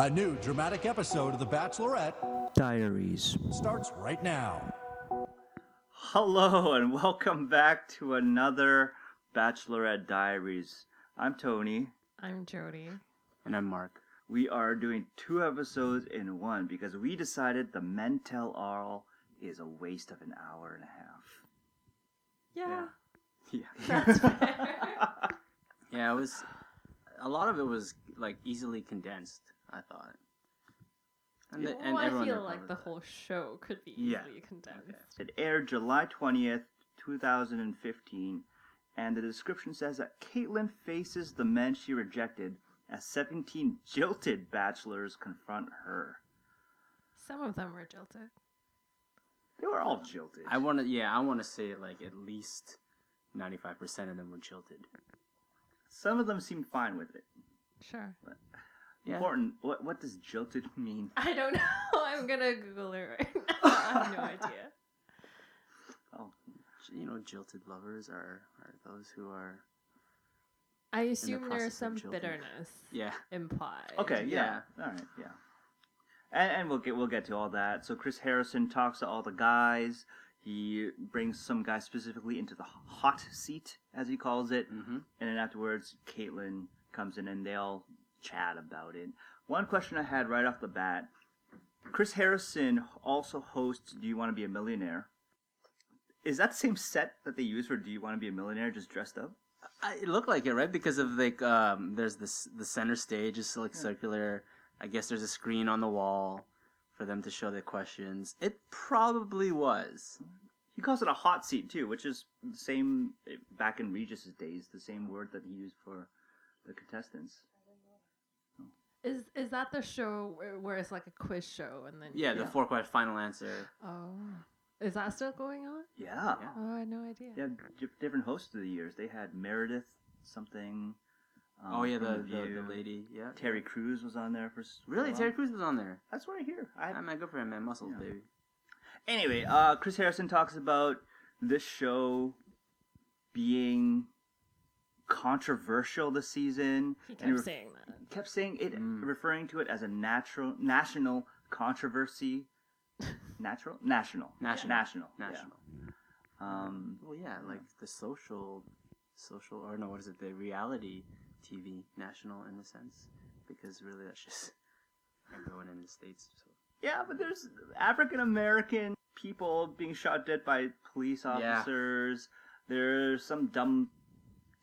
A new dramatic episode of The Bachelorette Diaries. starts right now. Hello and welcome back to another Bachelorette Diaries. I'm Tony. I'm Jody. And I'm Mark. We are doing two episodes in one because we decided the Men Tell All is a waste of an hour and a half. Yeah. Yeah. That's fair. Yeah, it was. A lot of it was like easily condensed. I thought. And, the, and well, I feel like the that. whole show could be Yeah. easily condensed. It aired July 20th, 2015, and the description says that Kaitlyn faces the men she rejected as 17 jilted bachelors confront her. Some of them were jilted. They were all jilted. I want to. Yeah, I want to say like at least ninety-five percent of them were jilted. Some of them seemed fine with it. Sure. Yeah. Important. What what does jilted mean? I don't know. I'm gonna Google it right now. I have no idea. Oh, You know, jilted lovers are are those who are. I assume process there's some jilting. bitterness Yeah. implied. okay, yeah. All right, yeah. And, and we'll get we'll get to all that. So Chris Harrison talks to all the guys. He brings some guys specifically into the hot seat, as he calls it, Mm-hmm. and then afterwards, Kaitlyn comes in and they all chat about it. One question I had right off the bat: Chris Harrison also hosts "Do You Want to Be a Millionaire?" Is that the same set that they use for "Do You Want to Be a Millionaire?" Just dressed up? I, it looked like it, right? Because of like, um, there's this the center stage is like circular. I guess there's a screen on the wall for them to show their questions. It probably was. He calls it a hot seat too, which is the same back in Regis's days, the same word that he used for the contestants. Is is that the show where, where it's like a quiz show and then Yeah, the four question final answer. Oh, is that still going on? Yeah, Yeah. Oh, I had no idea. they had di- different hosts through the years. They had Meredith something. um, oh yeah, from the, the, View. the lady. Yeah. Terry Crews was on there for s- for a Really, while. Terry Crews was on there. That's what I hear. I, I man, good for him, man. Muscles, Yeah. baby. Anyway, uh, Chris Harrison talks about this show being controversial this season. He and kept ref- saying that. Kept saying it, Mm. referring to it as a natural national controversy. Natural, national, National. national, yeah. National. Um, Well, yeah, like the social, social, or no, what is it? The reality TV, national in a sense, because really that's just everyone in the states. So. yeah, but there's African American people being shot dead by police Yeah. officers. There's some dumb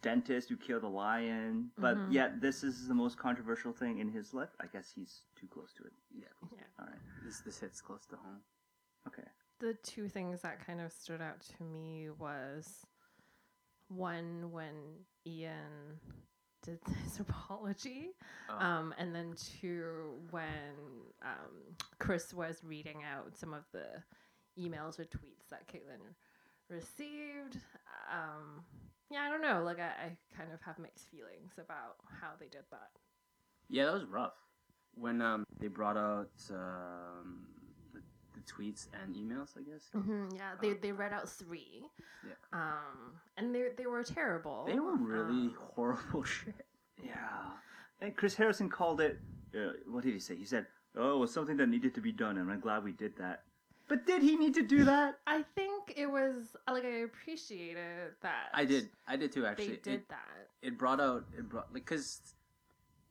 dentist who killed a lion, but Mhm. yet this is the most controversial thing in his life. I guess he's too close to it. Yeah, Yeah. All right. this this hits close to home. Okay. the two things that kind of stood out to me was one when Ian did his apology, Oh. um, and then two when um, Chris was reading out some of the emails or tweets that Kaitlyn received. Um, yeah, I don't know. Like I, I kind of have mixed feelings about how they did that. Yeah, that was rough. When um they brought out um the, the tweets and emails, I guess. hmm yeah, they, they read out three. Yeah. Um, and they they were terrible. They were really Um, horrible shit. Yeah. And Chris Harrison called it. Uh, what did he say? He said, "Oh, it was something that needed to be done, and I'm glad we did that." But did he need to do that? I think it was like I appreciated that I did, I did too. Actually, They did It, that. it brought out it brought like because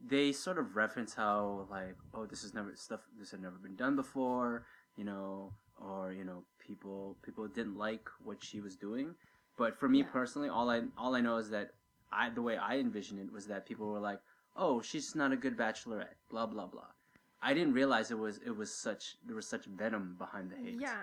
they sort of reference how like oh this is never stuff this had never been done before you know or you know people people didn't like what she was doing but for me Yeah. personally all i all i know is that i the way i envisioned it was that people were like oh she's not a good bachelorette blah blah blah i didn't realize it was it was such there was such venom behind the hate Yeah.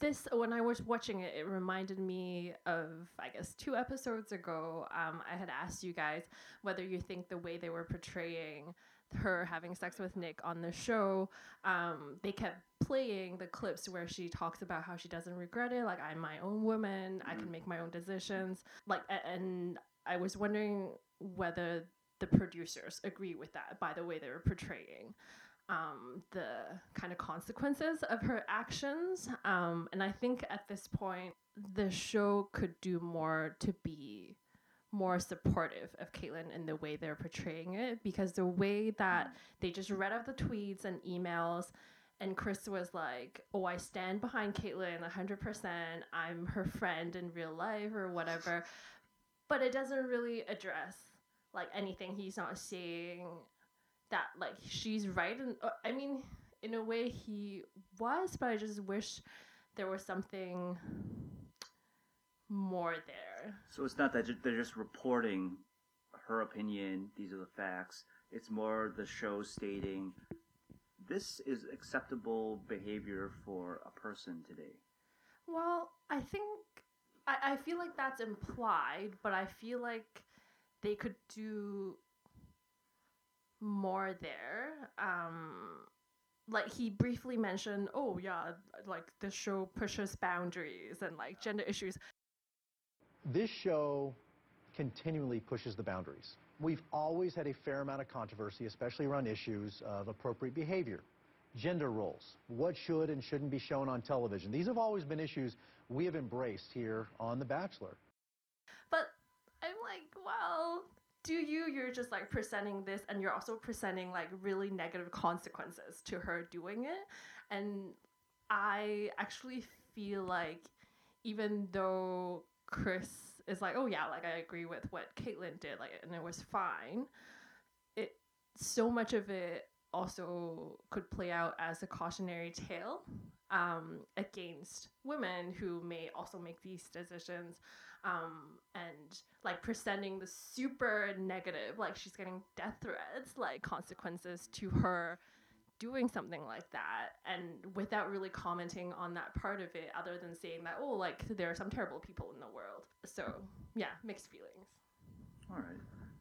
This when I was watching it, it reminded me of I guess two episodes ago. Um, I had asked you guys whether you think the way they were portraying her having sex with Nick on the show, um, they kept playing the clips where she talks about how she doesn't regret it. Like I'm my own woman, I can make my own decisions. Like, and I was wondering whether the producers agree with that by the way they were portraying um, the kind of consequences of her actions. Um, and I think at this point, the show could do more to be more supportive of Kaitlyn in the way they're portraying it because the way that they just read out the tweets and emails and Chris was like, "Oh, I stand behind Kaitlyn 100%. I'm her friend in real life or whatever." but it doesn't really address like anything he's not saying that like she's right and uh, I mean, in a way he was, but I just wish there was something more there. So it's not that ju- they're just reporting her opinion. These are the facts. It's more the show stating this is acceptable behavior for a person today. Well, I think I, I feel like that's implied, but I feel like they could do more there. Um like he briefly mentioned, oh yeah, like the show pushes boundaries and like gender issues. This show continually pushes the boundaries. We've always had a fair amount of controversy, especially around issues of appropriate behavior, gender roles, what should and shouldn't be shown on television. These have always been issues we have embraced here on The Bachelor. But I'm like, well, do you? You're just like presenting this, and you're also presenting like really negative consequences to her doing it. And I actually feel like even though Chris is like, oh yeah, like I agree with what Kaitlyn did, like, and it was fine. It so much of it also could play out as a cautionary tale um, against women who may also make these decisions um, and like presenting the super negative, like she's getting death threats, like consequences to her doing something like that, and without really commenting on that part of it, other than saying that, oh, like there are some terrible people in the world. So, yeah, mixed feelings. All right.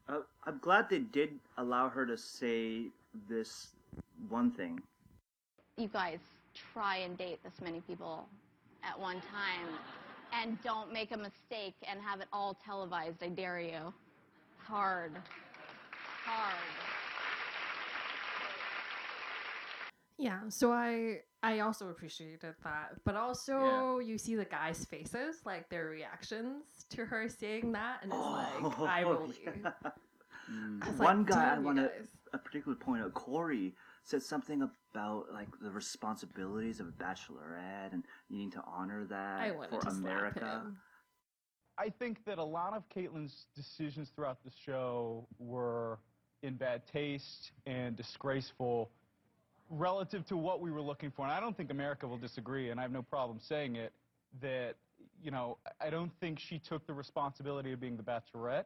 Uh, I'm glad they did allow her to say this one thing. you guys try and date this many people at one time and don't make a mistake and have it all televised. I dare you. Hard. Hard. Yeah, so I I also appreciated that, but also you see the guys' faces, like their reactions to her saying that, and it's like eye rolling. yeah. Mm. One like, guy I want to a particular point out. Corey said something about like the responsibilities of a bachelorette and needing to honor that I wanted for to slap America. him. I think that a lot of Kaitlyn's decisions throughout the show were in bad taste and disgraceful relative to what we were looking for. And I don't think America will disagree, and I have no problem saying it, that, you know, I don't think she took the responsibility of being the bachelorette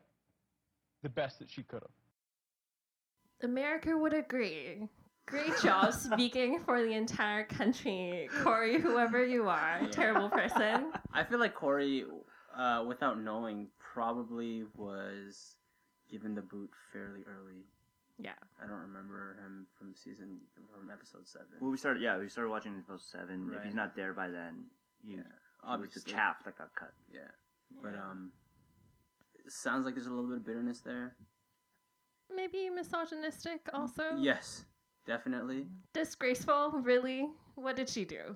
the best that she could have. America would agree. Great job speaking for the entire country, Corey. Whoever you are, terrible person. I feel like Corey, uh, without knowing, probably was given the boot fairly early. Yeah. I don't remember him from season from episode seven. Well, we started. Yeah, we started watching episode seven. Right. If he's not there by then, you, Yeah, it was the obviously. chaff that got cut. Yeah, but um, it sounds like there's a little bit of bitterness there. Maybe misogynistic also. Yes, definitely. Disgraceful, really? What did she do?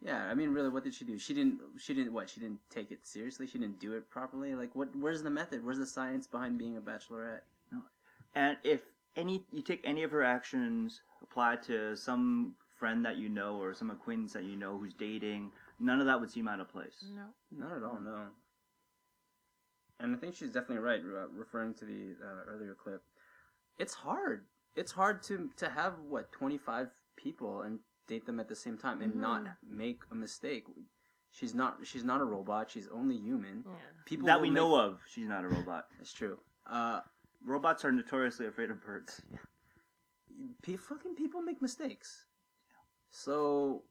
Yeah, I mean, really, what did she do? She didn't. She didn't. What? She didn't take it seriously. She didn't do it properly. Like, what? Where's the method? Where's the science behind being a bachelorette? And if any, you take any of her actions, apply to some friend that you know or some acquaintance that you know who's dating, none of that would seem out of place. No. Not at all. No. And I think she's definitely right. Uh, referring to the uh, earlier clip, it's hard. It's hard to to have what twenty five people and date them at the same time and not make a mistake. She's not. She's not a robot. She's only human. Yeah. People that we make- know of, she's not a robot. It's true. Uh, Robots are notoriously afraid of birds. pe- fucking people make mistakes. So,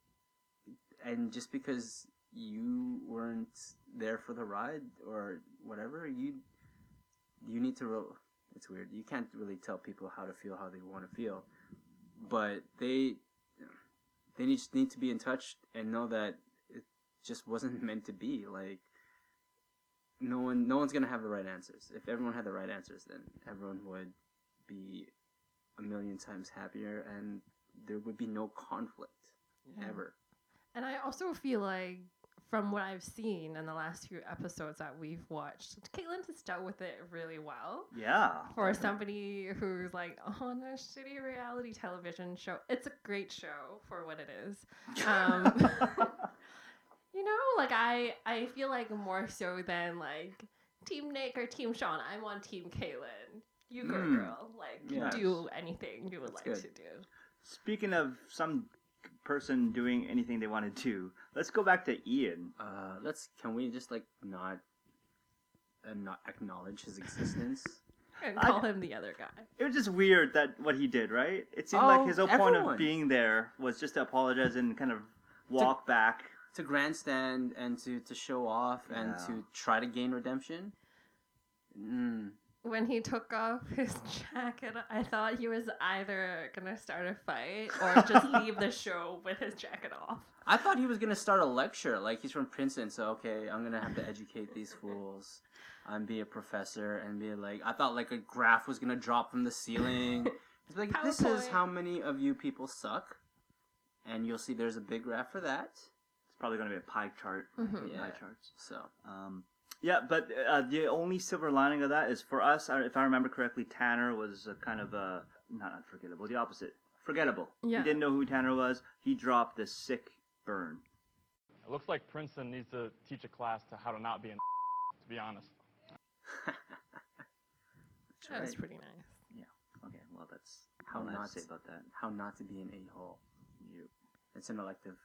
and just because you weren't there for the ride or whatever, you you need to. Re- it's weird. You can't really tell people how to feel how they want to feel, but they they need need to be in touch and know that it just wasn't meant to be. Like no one no one's gonna have the right answers. If everyone had the right answers, then everyone would be a million times happier and there would be no conflict ever. And I also feel like from what I've seen in the last few episodes that we've watched, Kaitlyn has dealt with it really well. Yeah. For somebody who's like on a shitty reality television show, it's a great show for what it is. Um, you know, like I, I feel like more so than like Team Nick or Team Shawn. I'm on Team Kaitlyn. You go, Mm. girl. Like Yes. do anything you would That's like good. to do. Speaking of some person doing anything they want to do, let's go back to Ian. Uh, let's. Can we just like not, uh, not acknowledge his existence? And I- call him the other guy. It was just weird that what he did, right? It seemed Oh, like his whole point everyone. of being there was just to apologize and kind of walk back. to grandstand and to to show off and Yeah. to try to gain redemption. Mm. When he took off his jacket, I thought he was either gonna start a fight or just leave the show with his jacket off. I thought he was gonna start a lecture, like he's from Princeton, so okay, I'm gonna have to educate these fools and be a professor and be like, I thought like a graph was gonna drop from the ceiling. It's like this is how many of you people suck, and you'll see there's a big graph for that. It's probably going to be a pie chart. Mhm. Yeah. Pie charts. So Um, yeah, but uh, the only silver lining of that is for us, uh, if I remember correctly, Tanner was a kind of a not unforgettable, the opposite, forgettable. Yeah. He didn't know who Tanner was. He dropped the sick burn. It looks like Princeton needs to teach a class to how to not be an to be honest. That was pretty nice. Yeah. Okay, well that's How all I have not to say about that. how not to be an a hole. You. It's an elective.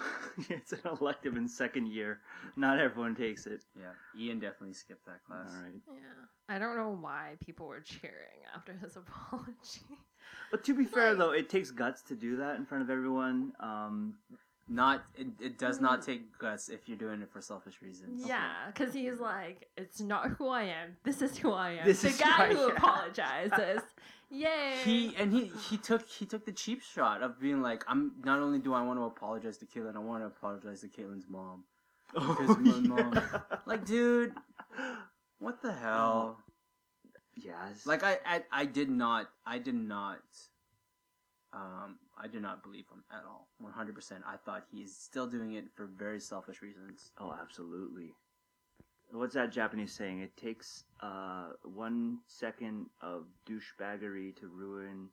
it's an elective in second year. Not everyone takes it. Yeah, Ian definitely skipped that class. All right. Yeah. I don't know why people were cheering after his apology. But to be fair, Like- though, it takes guts to do that in front of everyone. Um, Not it, it does not take guts if you're doing it for selfish reasons. Yeah, because he's like, it's not who I am. This is who I am. This the is guy who I who am." apologizes. Yay. He and he he took he took the cheap shot of being like, I'm not only do I want to apologize to Kaitlyn, I want to apologize to Kaitlyn's mom. Because my mom, like, dude, what the hell? yes. Like, I, I I did not I did not um I did not believe him at all. One hundred percent. I thought he's still doing it for very selfish reasons. Oh, absolutely. What's that Japanese saying? It takes uh, one second of douchebaggery to ruin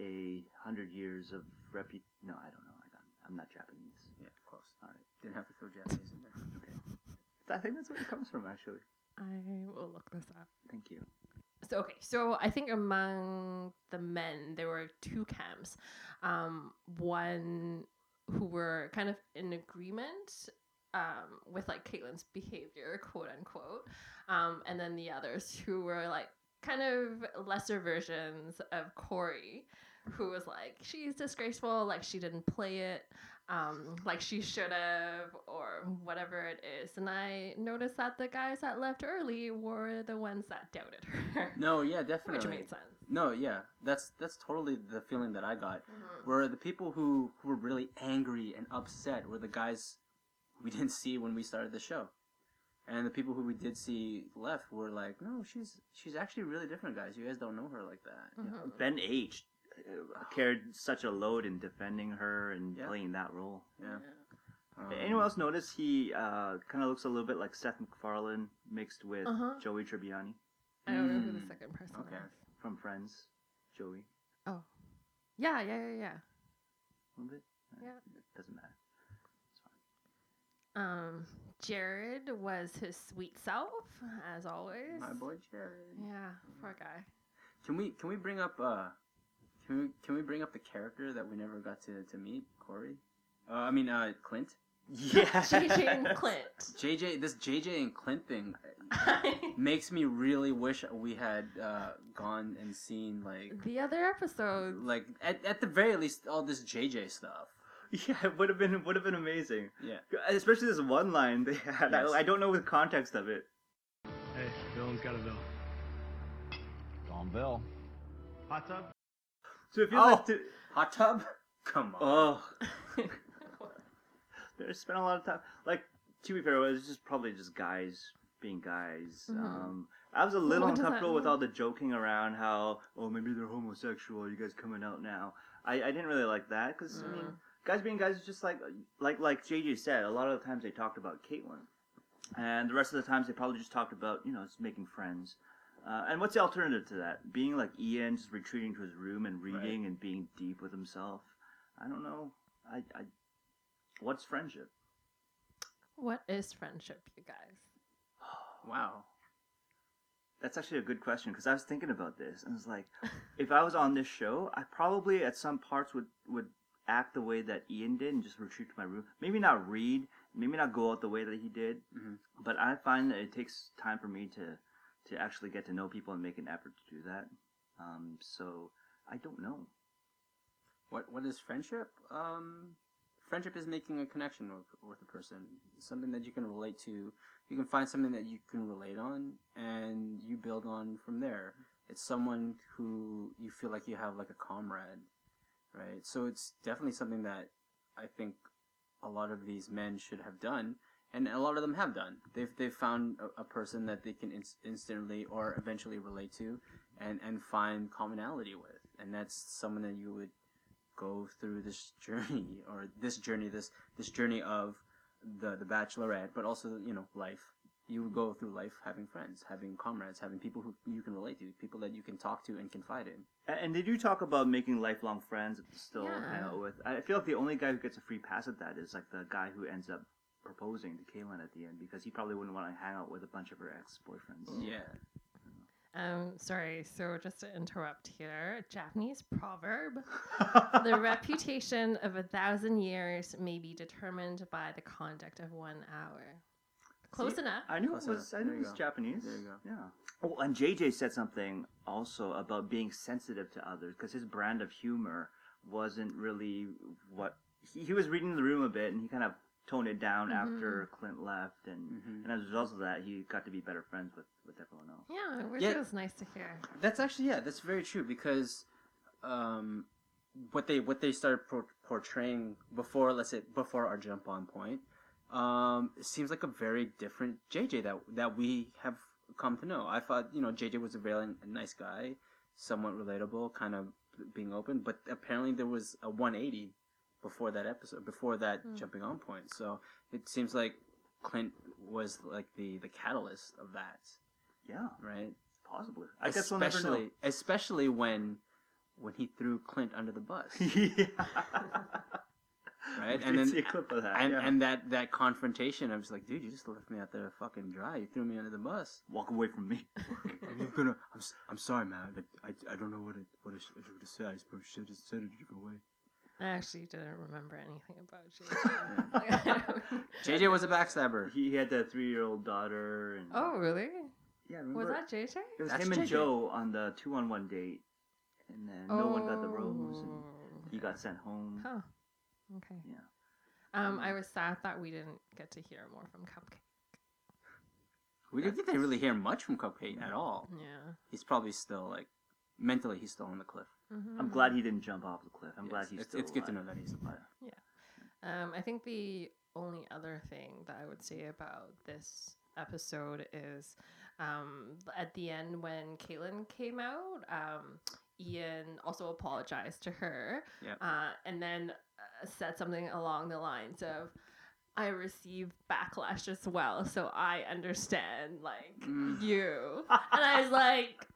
a hundred years of repu. No, I don't know. I got, I'm not Japanese. Yeah, close. All right. Didn't have to throw Japanese in there. Okay. I think that's where it comes from, actually. I will look this up. Thank you. So okay, so I think among the men there were two camps. Um, one who were kind of in agreement um, with like Kaitlyn's behavior, quote unquote, um, and then the others who were like kind of lesser versions of Corey, who was like she's disgraceful, like she didn't play it, um, like she should have, or whatever it is. And I noticed that the guys that left early were the ones that doubted her. No, yeah, definitely, Which made sense. No, yeah, that's that's totally the feeling that I got. Where the people who, who were really angry and upset were the guys we didn't see when we started the show, and the people who we did see left were like, no, she's she's actually really different, guys. You guys don't know her like that. Mhm. Ben H. uh, carried such a load in defending her and Yeah. playing that role. Yeah. Um, Anyone else notice he uh, kind of looks a little bit like Seth MacFarlane mixed with Uh-huh. Joey Tribbiani I don't know who the Mm, second person okay. is. from Friends? Joey, Oh. Yeah, yeah, yeah, yeah. a little bit. Yeah. it doesn't matter. Um, Jared was his sweet self, as always. My boy Jared. Yeah, poor guy. Can we can we bring up uh can we can we bring up the character that we never got to, to meet, Corey? Uh, I mean uh Clint. Yeah. JJ and Clint. JJ this JJ and Clint thing makes me really wish we had uh gone and seen like the other episode. like at, at the very least all this JJ stuff. Yeah, it would have been would have been amazing. Yeah. Especially this one line they had. Yes. I, I don't know the context of it. Hey, villain's got a bill. Gone Bill. Hot tub? So it feels Oh. like to, Hot tub? Come on. oh, they spent a lot of time. Like to be fair, it was just probably just guys being guys. Mhm. Um, I was a little What uncomfortable with all the joking around how oh maybe they're homosexual. You guys coming out now? I, I didn't really like that because I mean Mm. Guys being guys is just like like like JJ said. A lot of the times they talked about Kaitlyn, and the rest of the times they probably just talked about you know just making friends. Uh, and what's the alternative to that? Being like Ian, just retreating to his room and reading and being deep with himself. I don't know. I, I what's friendship? What is friendship, you guys? Wow. That's actually a good question because I was thinking about this and it's like, if I was on this show, I probably at some parts would would act the way that Ian did and just retreat to my room. Maybe not read, maybe not go out the way that he did, Mhm. but I find that it takes time for me to to actually get to know people and make an effort to do that. Um, so I don't know. What what is friendship? Um, friendship is making a connection with with a person, something that you can relate to. You can find something that you can relate on, and you build on from there. It's someone who you feel like you have like a comrade, right? So it's definitely something that I think a lot of these men should have done, and a lot of them have done. They've they've found a, a person that they can ins- instantly or eventually relate to, and and find commonality with, and that's someone that you would go through this journey or this journey this this journey of the the bachelorette but also you know life you go through life having friends having comrades having people who you can relate to people that you can talk to and confide in And did you talk about making lifelong friends still Yeah. hang out with? I feel like the only guy who gets a free pass at that is like the guy who ends up proposing to Kaitlyn at the end because he probably wouldn't want to hang out with a bunch of her ex boyfriends. yeah Um, sorry, so just to interrupt here, Japanese proverb the reputation of a thousand years may be determined by the conduct of one hour. Close See, enough. I knew Close it was. enough. I knew There it you was go. Japanese. There you go. Yeah. Oh, and JJ said something also about being sensitive to others because his brand of humor wasn't really what he, he was reading the room a bit, and he kind of toned it down Mhm. after Clint left, and Mhm. and as a result of that, he got to be better friends with with everyone else. Yeah, which Yeah. was nice to hear. that's actually yeah that's very true because um what they what they started por- portraying before let's say before our jump on point um it seems like a very different jj that that we have come to know i thought you know jj was a very nice guy somewhat relatable kind of being open but apparently there was a 180 before that episode before that Hmm. jumping on point so it seems like clint was like the the catalyst of that Yeah, right possibly. I guess we'll never know. especially especially when when he threw Clint under the bus, yeah. right? We and then see a clip of that. and yeah. and that that confrontation, I was like, dude, you just left me out there fucking dry. You threw me under the bus. walk away from me. I'm gonna. I'm, s- I'm sorry, man. I, I, I don't know what it what I should have said. I suppose should have said it a different way. I actually didn't remember anything about JJ. JJ was a backstabber. he had that three-year-old daughter, and oh, really? yeah, Was that JJ? It was That's him and JJ. Joe on the two-on-one date, and then no one got the rose, and Oh, he got sent home. Huh. Okay. Yeah. Um, I was sad that we didn't get to hear more from Cupcake. We didn't get to really hear much from Cupcake at all. Yeah. He's probably still like mentally, he's still on the cliff. Mhm. I'm glad he didn't jump off the cliff. I'm glad he's it's, still it's good to know that he's alive. Yeah. Um, I think the only other thing that I would say about this episode is um, at the end when Kaitlyn came out, um, Ian also apologized to her Yep. uh, and then said something along the lines of, I received backlash as well, so I understand, like, Mm. you. And I was like,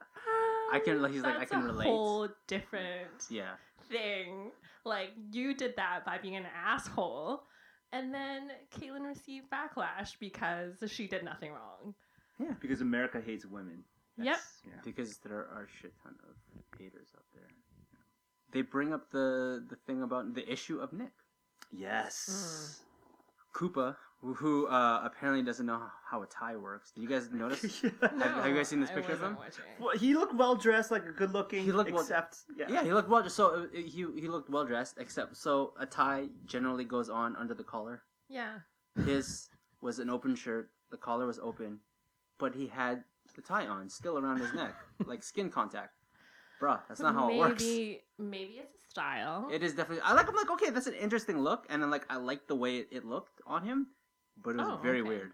I can- um, he's like, I that's can a relate. whole different Yeah. thing. Like you did that by being an asshole, and then Kaitlyn received backlash because she did nothing wrong. Yeah, because America hates women. Yep. Yeah. because there are a shit ton of haters out there. They bring up the the thing about the issue of Nick Yes. Kupah, who, who uh, apparently doesn't know how a tie works. Did you guys notice? Yeah. Have- have you guys seen this I picture of wasn't him? Well, he looked well dressed, like a good looking. He looked well- except yeah. yeah, he looked well. So uh, he he looked well dressed, except so a tie generally goes on under the collar. Yeah. His was an open shirt. The collar was open, but he had the tie on still around his neck, like skin contact. Bruh, that's not how maybe, it works. Maybe maybe it's a style. It is definitely. I like. I'm like, okay, that's an interesting look, and then like I like the way it, it looked on him, but it was Oh, very okay. weird.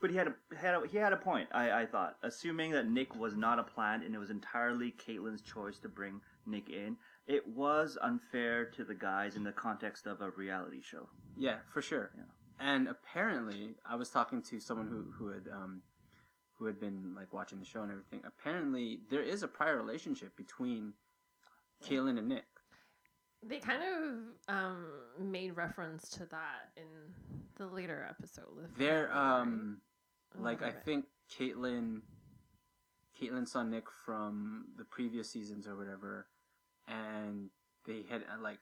But he had a had a, he had a point. I I thought, assuming that Nick was not a plant and it was entirely Kaitlyn's choice to bring Nick in, it was unfair to the guys in the context of a reality show. Yeah, for sure. Yeah. And apparently, I was talking to someone who who had um, who had been like watching the show and everything. Apparently, there is a prior relationship between Kaitlyn and Nick. They kind of um, made reference to that in the later episode. They're um, like I think Kaitlyn, Kaitlyn saw Nick from the previous seasons or whatever, and they had uh, like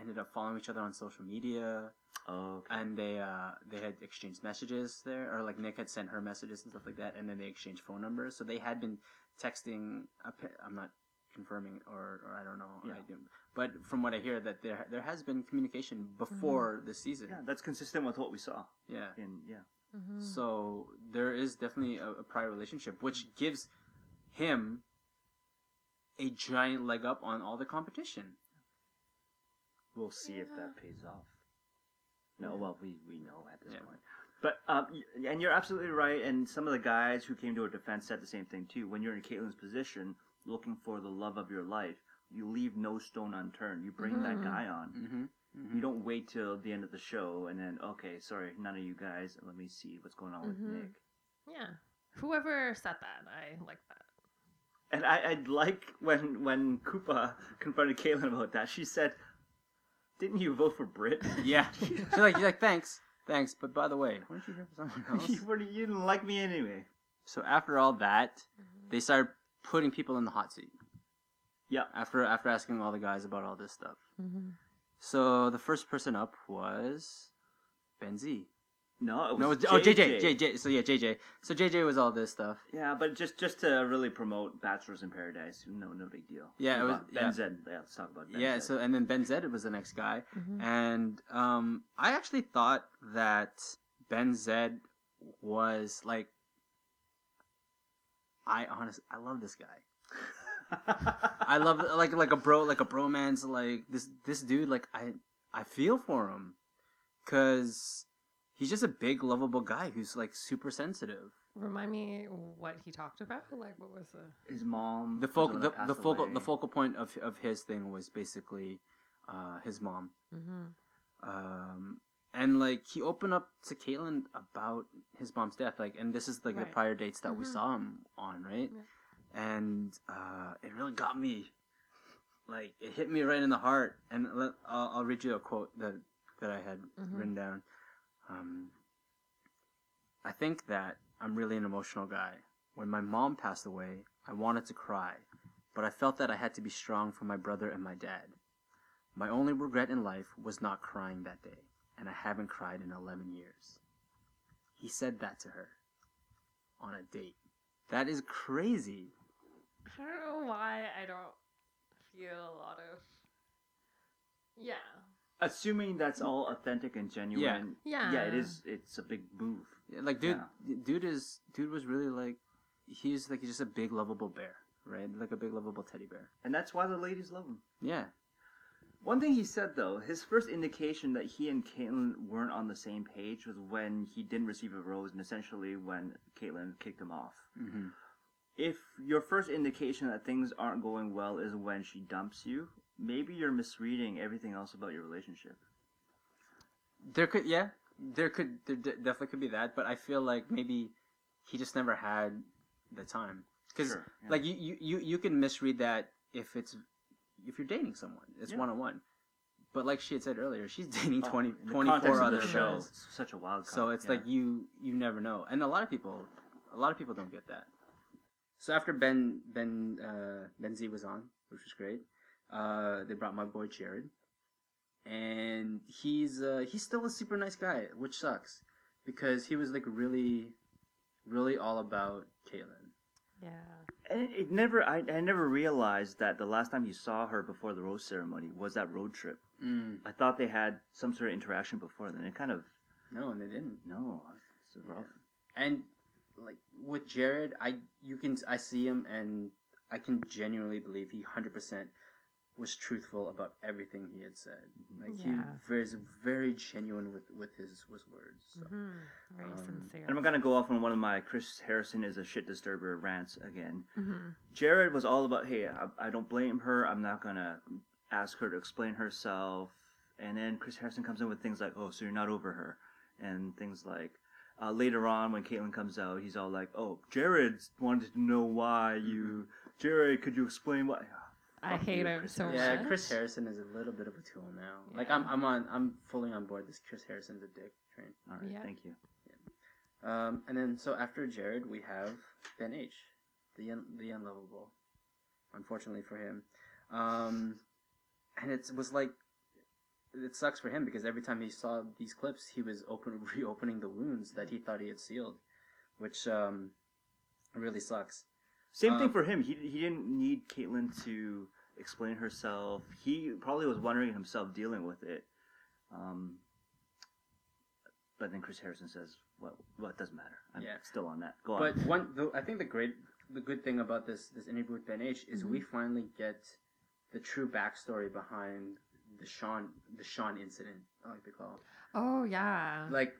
ended up following each other on social media. Oh, okay. and they uh they had exchanged messages there or like nick had sent her messages and stuff like that and then they exchanged phone numbers so they had been texting appa- i'm not confirming or, or i don't know Yeah. I didn't- but from what i hear that there there has been communication before the season yeah, that's consistent with what we saw. yeah In yeah, Mhm. so there is definitely a, a prior relationship which gives him a giant leg up on all the competition we'll see if that pays off. No, well, we we know at this Yeah. point. But um, y- and you're absolutely right. And some of the guys who came to her defense said the same thing too. When you're in Kaitlyn's position, looking for the love of your life, you leave no stone unturned. You bring that Mhm. guy on. mm-hmm. You don't wait till the end of the show and then okay, sorry, none of you guys. Let me see what's going on with Mhm. Nick. Yeah. Whoever said that, I like that. And I, I like when when Kupah confronted Kaitlyn about that. She said, "Didn't you vote for Britt? yeah she's like you're like thanks thanks but by the way why don't you hear from someone else you, weren't- you didn't like me anyway." So after all that, they started putting people in the hot seat. Yeah. After after asking all the guys about all this stuff. Mm-hmm. So the first person up was Ben Z. No, it was No, it was- oh JJ. JJ. So yeah, JJ. So JJ was all this stuff. Yeah, but just just to really promote Bachelors in Paradise, no no big deal. Yeah, it was- Ben yeah. Zed. Yeah, let's talk about Ben yeah. Zed. So and then Ben Zed was the next guy, Mm-hmm. and um, I actually thought that Ben Zed was like. I honestly, I love this guy. I love like like a bro like a bromance like this this dude like I I feel for him cuz he's just a big lovable guy who's like super sensitive. Remind me what he talked about. Like, what was the? his mom. The focal the, the focal away. the focal point of of his thing was basically uh his mom. Mm-hmm. Um and like he opened up to Kaitlyn about his mom's death like and this is like the prior dates that we Mhm. saw him on, right? Yeah. And uh it really got me like it hit me right in the heart and let, I'll, I'll read you a quote that that I had Mhm. written down. Um I think that I'm really an emotional guy. When my mom passed away, I wanted to cry, but I felt that I had to be strong for my brother and my dad. My only regret in life was not crying that day, and I haven't cried in 11 years. He said that to her on a date. That is crazy. I don't know why I don't feel a lot of. Yeah. Assuming that's all authentic and genuine. Yeah. Yeah, Yeah, it is. It's a big move. Like, dude, dude is dude was really like, he's like he's just a big lovable bear, right? Like a big lovable teddy bear. And that's why the ladies love him. Yeah, One thing he said though, his first indication that he and Kaitlyn weren't on the same page was when he didn't receive a rose, and essentially when Kaitlyn kicked him off. hmm If your first indication that things aren't going well is when she dumps you, maybe you're misreading everything else about your relationship. there could yeah, there could there de- definitely could be that, but I feel like maybe he just never had the time because Sure, yeah. like you, you you you can misread that if it's if you're dating someone, it's one on one. But like she had said earlier, she's dating Oh, 20, in the 24 context of other the show, it's such a wild. So it's yeah. like you you never know, and a lot of people, a lot of people don't get that. So after Ben Ben uh, Ben Z was on, which was great, uh, they brought my boy Jared, and he's uh, he's still a super nice guy, which sucks because he was like really, really all about Kaitlyn. Yeah. And it, it never, I, I never realized that the last time you saw her before the rose ceremony was that road trip. Mm. I thought they had some sort of interaction before then. It kind of, No, and they didn't. no, it's rough. And like with Jared, I you can I see him and I can genuinely believe he hundred percent was truthful about everything he had said. Like Yeah. he was very genuine with with his with words. So. Mhm. Very Um, sincere. And I'm gonna go off on one of my Chris Harrison is a shit disturber rants again. hmm Jared was all about, hey, I, I don't blame her. I'm not gonna ask her to explain herself. And then Chris Harrison comes in with things like, oh, so you're not over her, and things like. Uh, later on, when Kaitlyn comes out, he's all like, "Oh, Jared wanted to know why you. Jared, could you explain why?" I hate you, him Chris so Yeah, much. Chris Harrison is a little bit of a tool now. Like I'm, I'm on, I'm fully on board. This Chris Harrison's a dick train. All right, Yeah. thank you. Um, and then so after Jared, we have Ben H, the un- the unlovable. Unfortunately for him, um, and it was like it sucks for him because every time he saw these clips, he was open reopening the wounds that he thought he had sealed, which um, really sucks. Same thing Um, for him. He he didn't need Kaitlyn to explain herself. He probably was wondering himself dealing with it. Um, but then Chris Harrison says, "Well, well, it doesn't matter. I'm Yeah. still on that. Go But on." But one, the, I think the great, the good thing about this this interview with Ben H is we finally get the true backstory behind the Shawn the Shawn incident. I like to call. it. Oh yeah. like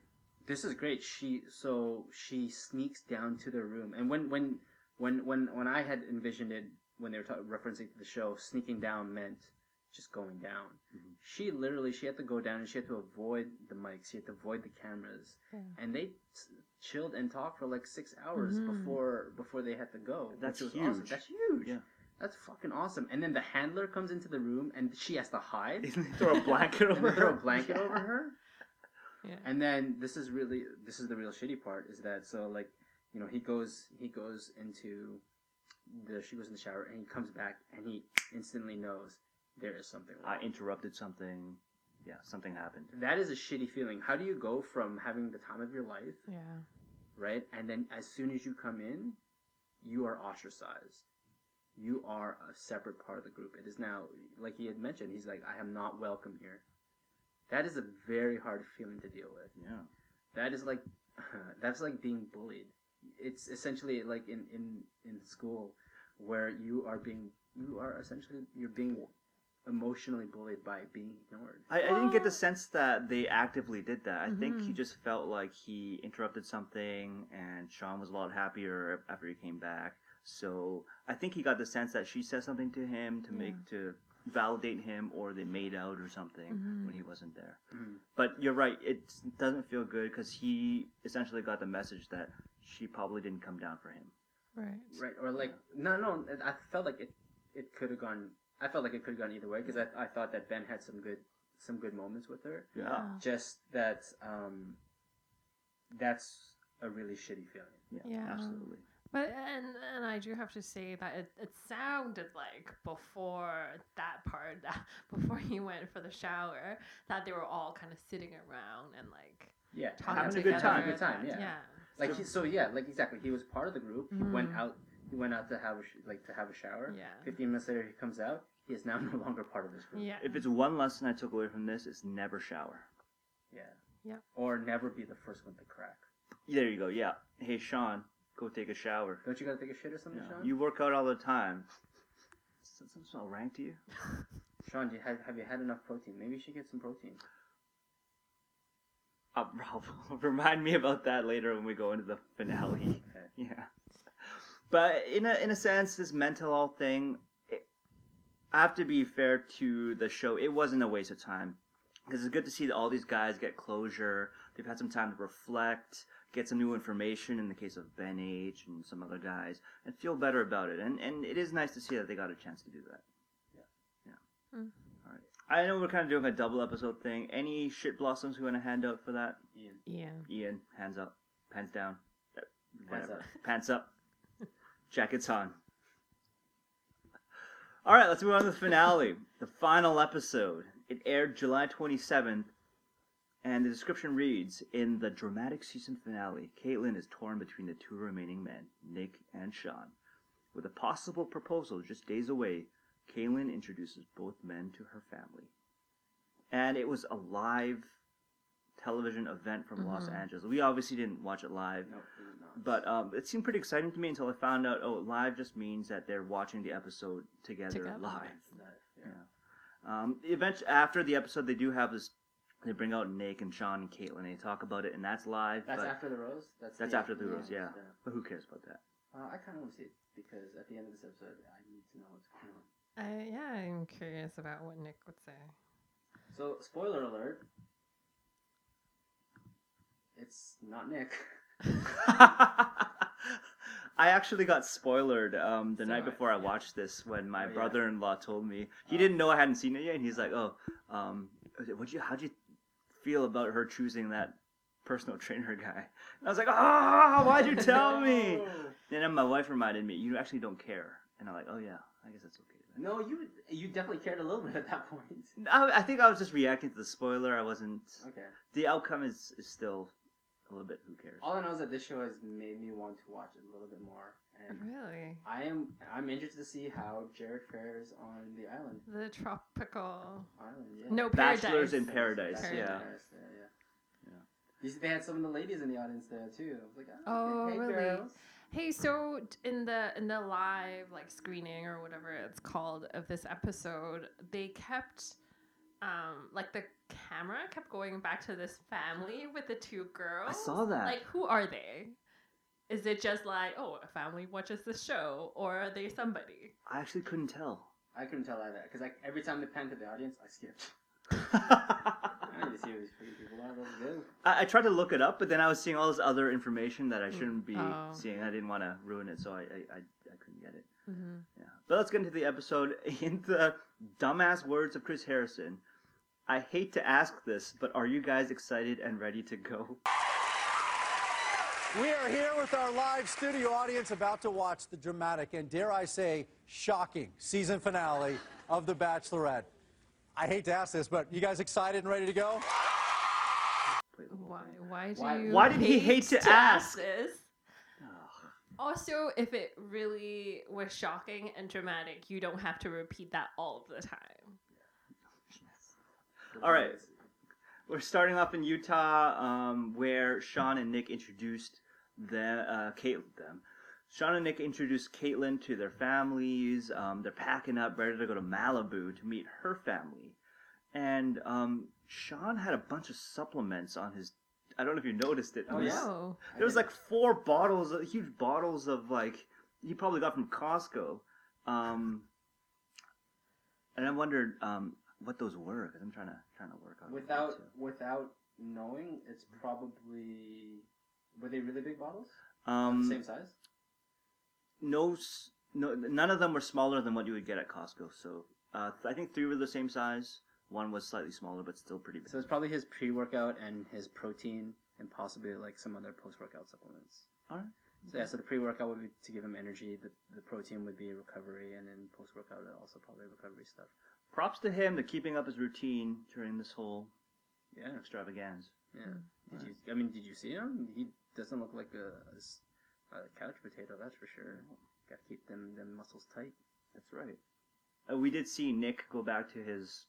this is great she so she sneaks down to the room and when when when when when i had envisioned it when they were ta- referencing to the show sneaking down meant just going down Mhm. she literally she had to go down and she had to avoid the mics she had to avoid the cameras Yeah. and they s- chilled and talked for like six hours Mhm. before before they had to go That's which was awesome. huge. that's huge Yeah. that's fucking awesome and then the handler comes into the room and she has to hide throw a blanket over they throw a her? blanket Yeah. over her yeah. and then this is really this is the real shitty part is that so like you know he goes he goes into the she goes in the shower and he comes back and he instantly knows there is something wrong. I interrupted something. Yeah, something happened. that is a shitty feeling. How do you go from having the time of your life, yeah. right, and then as soon as you come in, you are ostracized. You are a separate part of the group. It is now, like he had mentioned, he's like, I am not welcome here. That is a very hard feeling to deal with. Yeah. that is like that's like being bullied it's essentially like in in in school where you are being you are essentially you're being emotionally bullied by being ignored I, I didn't get the sense that they actively did that. I think he Mhm. just felt like he interrupted something, and Shawn was a lot happier after he came back. So I think he got the sense that she said something to him to make to validate him, or they made out or something Mhm. when he wasn't there. Mhm. But you're right; it doesn't feel good because he essentially got the message that she probably didn't come down for him. Right. right or like no no i felt like it it could have gone i felt like it could have gone either way because I, I thought that ben had some good some good moments with her Yeah. just that um that's a really shitty feeling Yeah. Yeah. Absolutely. But and and I do have to say that it, it sounded like before that part, that before he went for the shower, that they were all kind of sitting around and like yeah talking Having a together. good time. Good time, yeah. yeah. Like he, so, yeah, like exactly. He was part of the group. He went Mhm. out. He went out to have a sh- like to have a shower. Yeah. Fifteen minutes later, he comes out. He is now no longer part of this group. Yeah. If it's one lesson I took away from this, it's never shower. Yeah. Yeah. Or never be the first one to crack. There you go. Yeah. Hey, Shawn, go take a shower. Don't you gotta take a shit or something, Yeah. Shawn? You work out all the time. Does something smell rank to you? Shawn, do you have have you had enough protein? Maybe you should get some protein. Uh, Rob, remind me about that later when we go into the finale. Yeah. But in a in a sense, this mental health thing, it, I have to be fair to the show. It wasn't a waste of time because it's good to see that all these guys get closure. They've had some time to reflect, get some new information in the case of Ben H and some other guys, and feel better about it. And and it is nice to see that they got a chance to do that. Yeah. Yeah. Mm. All right. I know we're kind of doing a double episode thing. Any shit blossoms we want to hand out for that? Ian. Yeah. Ian, hands up, pants down, Pants up. pants up, jackets on. All right, let's move on to the finale, the final episode. It aired July 27th, and the description reads In the dramatic season finale, Kaitlyn is torn between the two remaining men, Nick and Shawn. With a possible proposal just days away, Kaitlyn introduces both men to her family. And it was a live television event from Los Mhm. Angeles. We obviously didn't watch it live, No, it but um, it seemed pretty exciting to me until I found out. Oh, live just means that they're watching the episode together, Together. live. It's not- Um, eventually, after the episode, they do have this. They bring out Nick and Shawn and Kaitlyn. They talk about it, and that's live. That's after the rose. That's that's the after the rose, yeah. yeah. But who cares about that? Uh, I kind of want to see it because at the end of this episode, I need to know what's going on. I, yeah, I'm curious about what Nick would say. So, spoiler alert. It's not Nick. I actually got spoiled um, the So, night before I yeah. watched this when my Oh, yeah? brother-in-law told me he Oh. didn't know I hadn't seen it yet, and he's like, "Oh, um, what you? How'd you feel about her choosing that personal trainer guy?" And I was like, "Ah, why'd you tell me?" And then my wife reminded me, "You actually don't care," and I'm like, "Oh yeah, I guess that's okay." Then." No, you you definitely cared a little bit at that point. I, I think I was just reacting to the spoiler. I wasn't. Okay. The outcome is, is still a little bit. Who cares? All I know is that this show has made me want to watch it a little bit more, and Really? I am I'm interested to see how Jared fares on the island. The tropical. Island, yeah. No, Bachelors paradise. in Paradise. Bachelors in Yeah. Paradise there, yeah. Yeah. You see, they had some of the ladies in the audience there too. I was like, Oh, oh hey, really? girls. Hey, so in the in the live like screening or whatever it's called of this episode, they kept um like the camera kept going back to this family with the two girls. I saw that. Like, who are they? Is it just like, oh, a family watches the show, or are they somebody? I actually couldn't tell. I couldn't tell either because like every time they panned to the audience, I skipped. I need to see who these freaking people are. Let's go. I, I tried to look it up, but then I was seeing all this other information that I shouldn't be Oh. seeing. I didn't want to ruin it, so I, I, I, I couldn't get it. Mm-hmm. Yeah. But let's get into the episode. In the dumbass words of Chris Harrison, I hate to ask this, but are you guys excited and ready to go? We are here with our live studio audience about to watch the dramatic and, dare I say, shocking season finale of The Bachelorette. I hate to ask this, but you guys excited and ready to go? Play the whole Why? Why do Why- you? why did he hate to ask? this? Also, if it really was shocking and dramatic, you don't have to repeat that all of the time. All right. We're starting off in Utah, um, where Shawn and Nick introduced the uh, Kate them. Shawn and Nick introduced Kaitlyn to their families. Um, they're packing up, ready to go to Malibu to meet her family. And um, Shawn had a bunch of supplements on his. I don't know if you noticed it. Oh, was- No. There was like four bottles, uh, huge bottles of like he probably got from Costco. Um, and I wondered um, what those were because I'm trying to trying to work on it Without too. without knowing, it's probably were they really big bottles? Um, Same size. No, no, none of them were smaller than what you would get at Costco. So uh, I think three were the same size. One was slightly smaller, but still pretty big. So it's probably his pre-workout and his protein, and possibly like some other post-workout supplements. Alright. So yeah, so the pre-workout would be to give him energy. The the protein would be recovery, and then post-workout also probably recovery stuff. Props to him to keeping up his routine during this whole Yeah, extravaganza. yeah. Did you? I mean, did you see him? He doesn't look like a, a s- a couch potato. That's for sure. Got to keep them them muscles tight. That's right. Uh, we did see Nick go back to his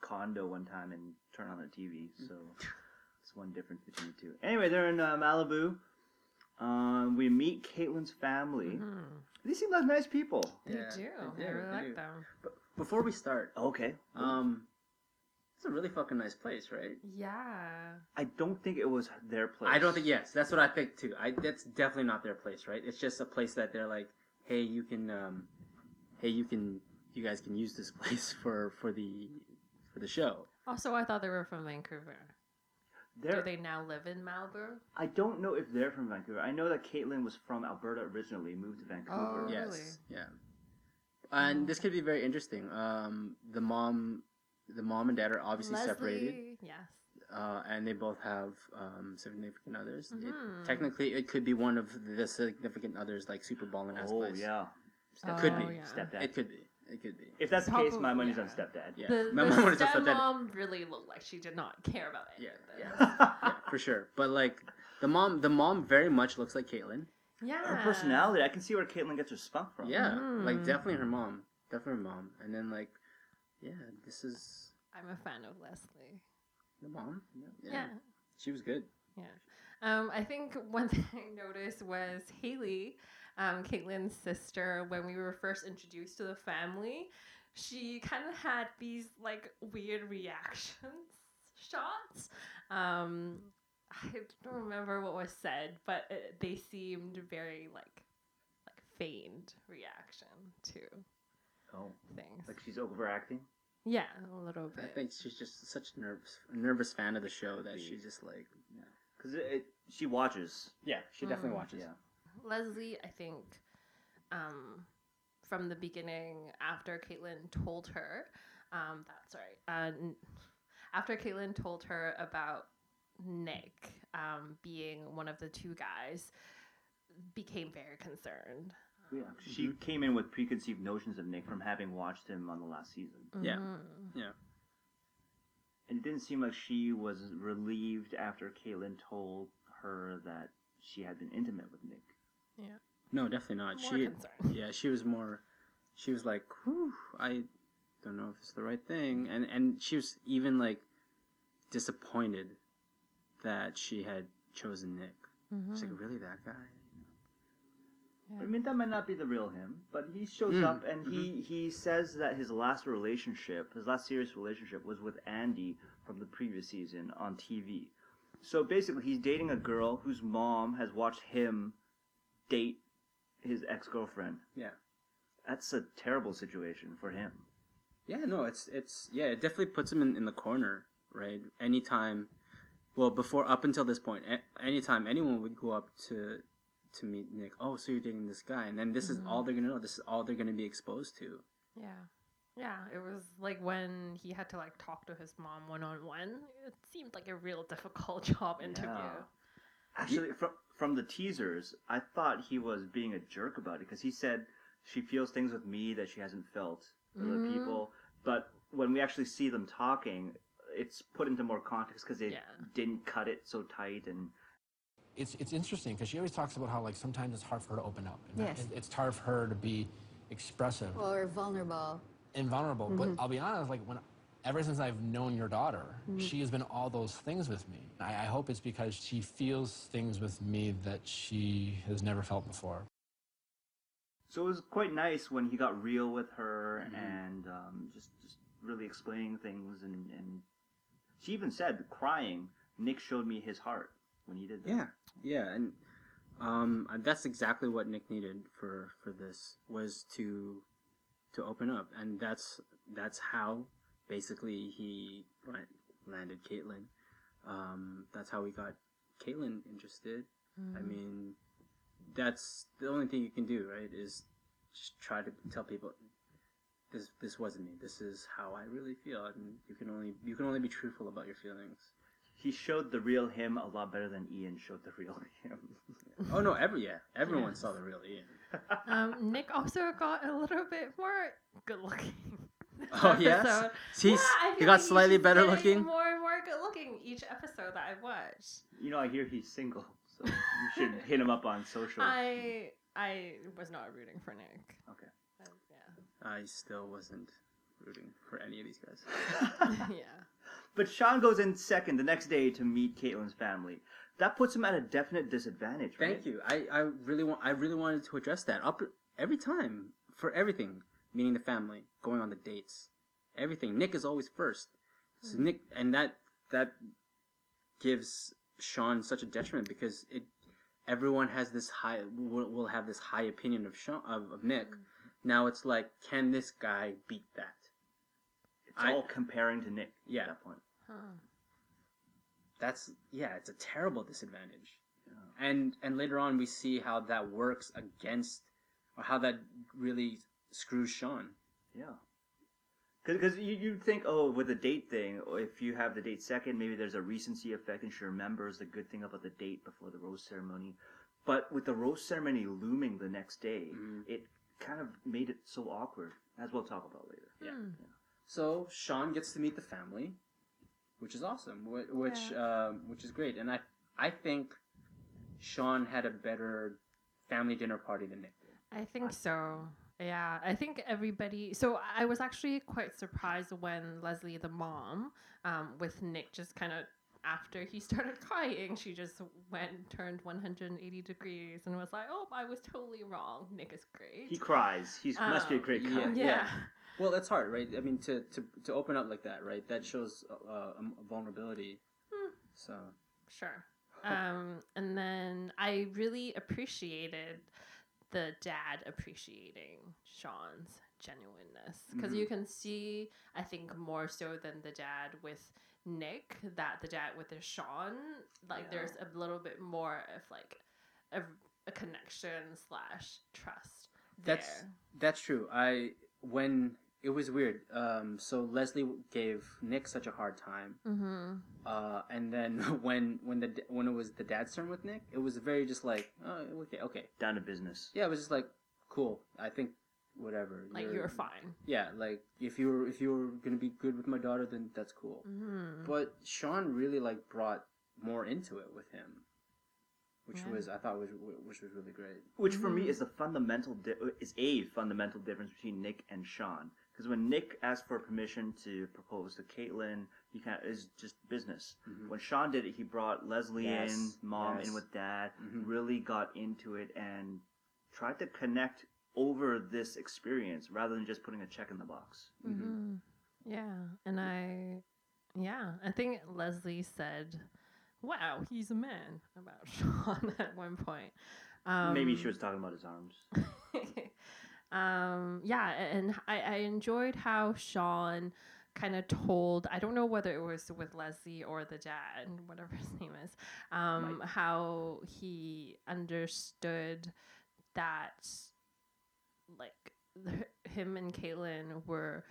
condo one time and turn on the TV, so it's one difference between the two. Anyway, they're in uh, Malibu. Um, we meet Kaitlyn's family. Mhm. These seem like nice people. They Yeah, do. they I do, really they like do. them. But before we start, Okay. um, it's a really fucking nice place, right? Yeah. I don't think it was their place. I don't think yes. That's what I think too. I that's definitely not their place, right? It's just a place that they're like, hey, you can, um, hey, you can, you guys can use this place for for the for the show. Also, I thought they were from Vancouver. They're, Do they now live in Malibu? I don't know if they're from Vancouver. I know that Kaitlyn was from Alberta originally, moved to Vancouver. Oh, yes, really? yeah. And this could be very interesting. Um, the mom, the mom and dad are obviously Leslie. separated, Yes. uh, and they both have um, significant others. It- Mhm. technically, it could be one of the significant others, like Super Ballin' ass Oh place. yeah. Could Oh, be. yeah. Stepdad. It could be. It could be. if that's the case, my Probably, money's yeah. on stepdad. Yeah. The, My the mom would've just said that- stepmom really looked like she did not care about it. Yeah, yeah. yeah, for sure. But like the mom, the mom very much looks like Kaitlyn. Yeah. Her personality, I can see where Kaitlyn gets her spunk from. Yeah, like Mhm. definitely her mom, definitely her mom. And then like, yeah, this is I'm a fan of Leslie. the mom. Yeah. she was good. Yeah. Um, I think one thing I noticed was Haley, um, Kaitlyn's sister, when we were first introduced to the family, she kind of had these like weird reactions shots. Um, I don't remember what was said, but it, they seemed very like like feigned reaction to Oh, things. like she's overacting. Yeah, a little bit. I think she's just such a nervous, nervous fan of the show that she just like, Because it, it, she watches. yeah, she definitely Mm. watches. Yeah. Leslie, I think, um, from the beginning, after Kaitlyn told her, um, that's right, uh, after Kaitlyn told her about Nick um, being one of the two guys, became very concerned. Yeah. She came in with preconceived notions of Nick from having watched him on the last season. Mm-hmm. Yeah. Yeah. And it didn't seem like she was relieved after Kaitlyn told her that she had been intimate with Nick. Yeah. No, definitely not. More she, concerned. yeah, she was more. She was like, Whew, I don't know if it's the right thing, and and she was even like disappointed that she had chosen Nick. She's like, mm-hmm. really, that guy? I mean, that might not be the real him, but he shows Mm, up and he, he says that his last relationship, his last serious relationship, was with Andi from the previous season on TV. So basically, he's dating a girl whose mom has watched him date his ex girlfriend. Yeah. That's a terrible situation for him. Yeah, no, it's it's yeah, it definitely puts him in, in the corner, right? Anytime, well, before up until this point, a- anytime anyone would go up to to meet Nick, oh, so you're dating this guy, and then this is all they're gonna know. This is all they're gonna be exposed to. Yeah. Yeah, it was like when he had to like talk to his mom one on one. It seemed like a real difficult job interview. Yeah. Actually, from from the teasers, I thought he was being a jerk about it because he said she feels things with me that she hasn't felt with other Mhm. people. But when we actually see them talking, it's put into more context because they Yeah. didn't cut it so tight and it's it's interesting because she always talks about how like sometimes it's hard for her to open up. And that- Yes. it- it's hard for her to be expressive Or vulnerable. and vulnerable. But mm-hmm. I'll be honest, like when ever since I've known your daughter, mm-hmm. she has been all those things with me. I, I hope it's because she feels things with me that she has never felt before. so it was quite nice when he got real with her mm-hmm. and um, just just really explaining things and and she even said crying. Nick showed me his heart when he did that. Yeah, yeah, and um, that's exactly what Nick needed for for this was to to open up, and that's that's how basically he la- landed Kaitlyn. Um, that's how we got Kaitlyn interested. I mean, that's the only thing you can do, right? Is just try to tell people this this wasn't me. This is how I really feel, and you can only you can only be truthful about your feelings. He showed the real him a lot better than Ian showed the real him. Oh no, every yeah, everyone saw the real Ian. Um, Nick also got a little bit more good looking. Oh yes, episode. he's I he got like slightly just better looking. More and more good looking each episode that I watched. You know, I hear he's single, so you should hit him up on social. I I was not rooting for Nick. Okay. But, yeah. I still wasn't rooting for any of these guys. yeah. But Shawn goes in second the next day to meet Kaitlyn's family. That puts him at a definite disadvantage, right? Thank you. I, I really want I really wanted to address that up every time for everything, meaning the family, going on the dates, everything. Nick is always first. So hmm. Nick and that that gives Shawn such a detriment because it everyone has this high will, will have this high opinion of Shawn of, of Nick. Hmm. Now it's like, can this guy beat that? It's I- all comparing to Nick Yeah. at that point. Huh. that's yeah, it's a terrible disadvantage. And and later on we see how that works against or how that really screws Shawn. Yeah. Because you, you think, oh, with the date thing, or if you have the date second, maybe there's a recency effect and she remembers the good thing about the date before the rose ceremony. But with the rose ceremony looming the next day, Mhm. it kind of made it so awkward, as we'll talk about later. Yeah. So Shawn gets to meet the family, which is awesome, wh- which um, which is great, and I I think Shawn had a better family dinner party than Nick did. I think so. Yeah, I think everybody. So I was actually quite surprised when Leslie, the mom, um, with Nick, just kind of after he started crying, she just went and turned 180 degrees and was like, "Oh, I was totally wrong. Nick is great." He cries. He must be a Um, great yeah. guy. yeah. Well, that's hard, right? I mean, to to to open up like that, right? That shows uh, a vulnerability. Hmm. So Sure. Um, and then I really appreciated the dad appreciating Shawn's genuineness because you can see, I think, more so than the dad with Nick, that the dad with the Shawn, like Yeah. there's a little bit more of like a, a connection slash trust. that's there. that's true. I when it was weird. Um, so Leslie gave Nick such a hard time, Mm-hmm. uh, and then when when the when it was the dad's turn with Nick, it was very just like, oh, okay, okay, Down to business. yeah. It was just like, cool. I think whatever. Like you're, fine. Yeah, like if you were if you were gonna be good with my daughter, then that's cool. Mm-hmm. But Shawn really like brought more into it with him, which Yeah. was I thought was which was really great. Which for me is a fundamental di- is a fundamental difference between Nick and Shawn. Because when Nick asked for permission to propose to Kaitlyn, he kind of is just business. When Shawn did it, he brought Leslie Yes, in, mom yes. in with dad, Mhm. really got into it and tried to connect over this experience rather than just putting a check in the box. hmm Yeah, and I, yeah, I think Leslie said, "Wow, he's a man" about Shawn at one point. Um, Maybe she was talking about his arms. um, yeah, and I, I enjoyed how Shawn kind of told. I don't know whether it was with Leslie or the dad, whatever his name is. Um, how he understood that, like, him and Kaitlyn were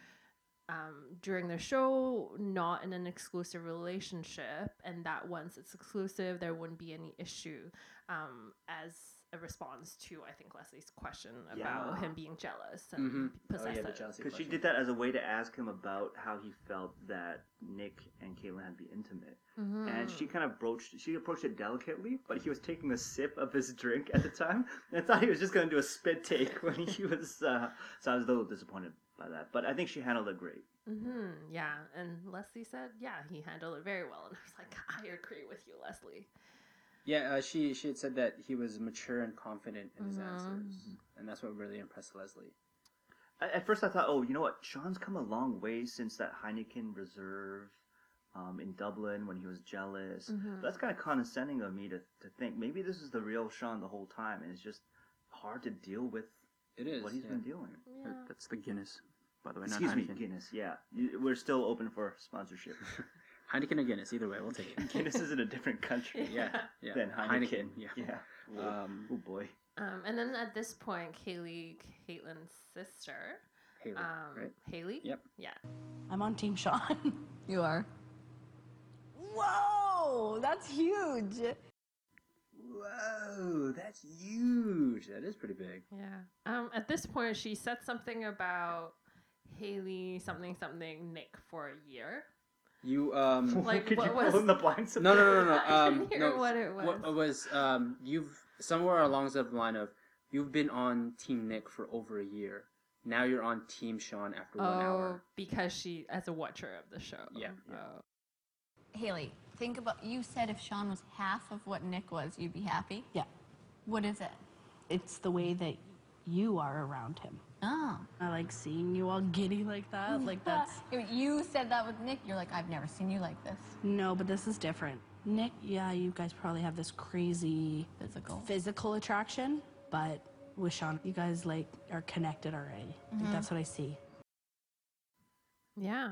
um, during the show not in an exclusive relationship, and that once it's exclusive, there wouldn't be any issue um, as a response to I think Leslie's question about Yeah. him being jealous and Mhm. Oh, possessive. yeah, the jealousy Because she did that as a way to ask him about how he felt that Nick and Kaitlyn had to be intimate. Mm-hmm. and she kind of broached she approached it delicately but he was taking a sip of his drink at the time and i thought he was just going to do a spit take when he was uh, so i was a little disappointed by that but i think she handled it great hmm Yeah, and Leslie said, yeah, he handled it very well, and I was like, I agree with you, Leslie. Yeah, uh, she she had said that he was mature and confident in his Mhm. answers, and that's what really impressed Leslie. I, at first i thought oh you know what shawn's come a long way since that heineken reserve um, in dublin when he was jealous Mhm. that's kind of condescending of me to, to think maybe this is the real shawn the whole time and it's just hard to deal with It is what he's yeah. been dealing Yeah. That's the Guinness, by the way. excuse not me guinness yeah You- we're still open for sponsorship Heineken or Guinness, either way, we'll take it. Guinness is in a different country yeah, yeah. than Heineken. Yeah. Yeah. Um, oh boy. Um, and then at this point, Kaylee, Kaitlyn's sister, Haley, um, right? Haley, Yep. yeah, I'm on Team Shawn. You are. Whoa, that's huge. Whoa, that's huge. That is pretty big. yeah. Um, at this point, she said something about Haley something something Nick for a year. You um. Like, Could what you was- fill in the blanks? a No, no, bit? no, no, no. I Um, didn't hear no. what it was. What was um? You've somewhere along the line of you've been on Team Nick for over a year. Now you're on Team Shawn after one oh, hour. because she, as a watcher of the show. Yeah, yeah. Oh. Haley, think about you said if Shawn was half of what Nick was, you'd be happy. Yeah, What is it? it's the way that you are around him. Oh. I like seeing you all giddy like that. Like that's You said that with Nick. You're like, I've never seen you like this. no, but this is different. Nick, yeah, you guys probably have this crazy Physical. physical attraction, but with Shawn, you guys like are connected already. Like, that's what I see. Yeah.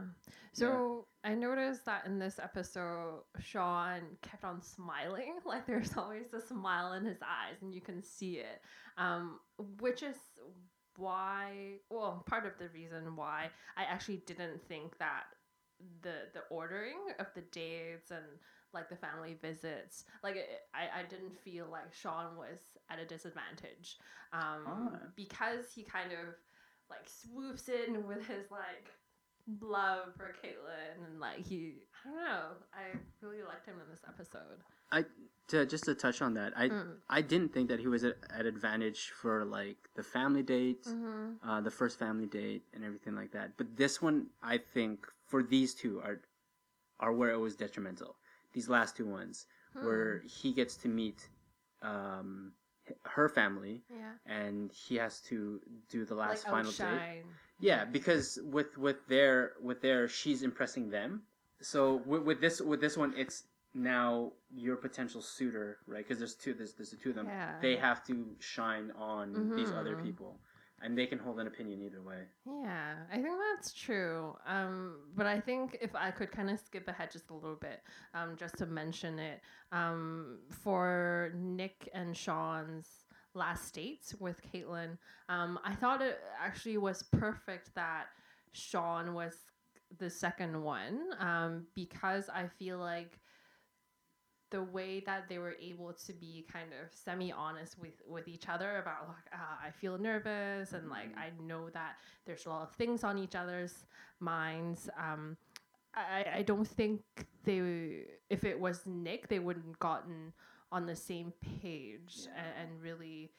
So I noticed that in this episode, Shawn kept on smiling. Like there's always a smile in his eyes, and you can see it. Um, which is why, well, part of the reason why I actually didn't think that the the ordering of the dates and like the family visits, like it, I I didn't feel like Shawn was at a disadvantage, um, Ah. because he kind of like swoops in with his like love for Kaitlyn and like he I don't know I really liked him in this episode. I to just to touch on that, I Mm. I didn't think that he was at, at advantage for like the family date, Mm-hmm. uh, the first family date, and everything like that. But this one, I think, for these two are are where it was detrimental. These last two ones, where he gets to meet um, her family, Yeah. and he has to do the Like last final date. Yeah, because with with their with their she's impressing them. So with, with this with this one, it's now your potential suitor, right? Because there's two there's there's the two of them. Yeah. They have to shine on these other Mhm. people, and they can hold an opinion either way. Yeah, I think that's true. Um, but I think if I could kind of skip ahead just a little bit, um, just to mention it, um, for Nick and Shawn's last dates with Kaitlyn, um, I thought it actually was perfect that Shawn was the second one um, because I feel like the way that they were able to be kind of semi honest with with each other about like ah, I feel nervous and like I know that there's a lot of things on each other's minds. Um, I I don't think they if it was Nick they wouldn't gotten on the same page and, and really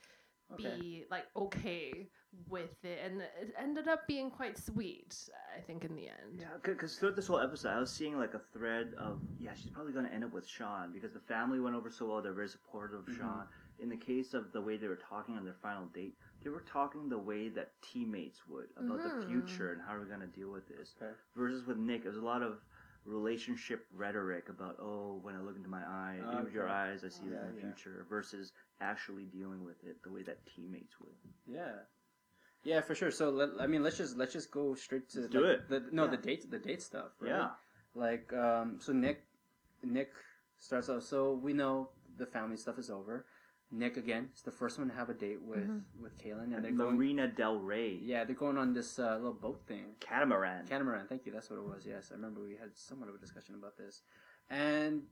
Okay. be like okay with it and it ended up being quite sweet I think in the end. Yeah, because throughout this whole episode, I was seeing like a thread of yeah, she's probably going to end up with Shawn because the family went over so well. They're very supportive of Mhm. Shawn. In the case of the way they were talking on their final date, they were talking the way that teammates would about the Mhm. future and how are we going to deal with this. Okay. Versus with Nick, there's a lot of relationship rhetoric about oh, when I look into my eye, into your eyes, I see Yeah, the yeah. future. Versus actually dealing with it the way that teammates would. Yeah. Yeah, for sure. So let, I mean, let's just let's just go straight to Let's do like, it. The, no, Yeah. the date the date stuff. Right? Yeah. Like um, so Nick Nick starts off. So we know the family stuff is over. Nick again is the first one to have a date with Mhm. with Kaitlyn, and At they're going. Marina Del Rey. Yeah, they're going on this uh, little boat thing. Catamaran. Catamaran. Thank you. That's what it was. Yes, I remember we had somewhat of a discussion about this, and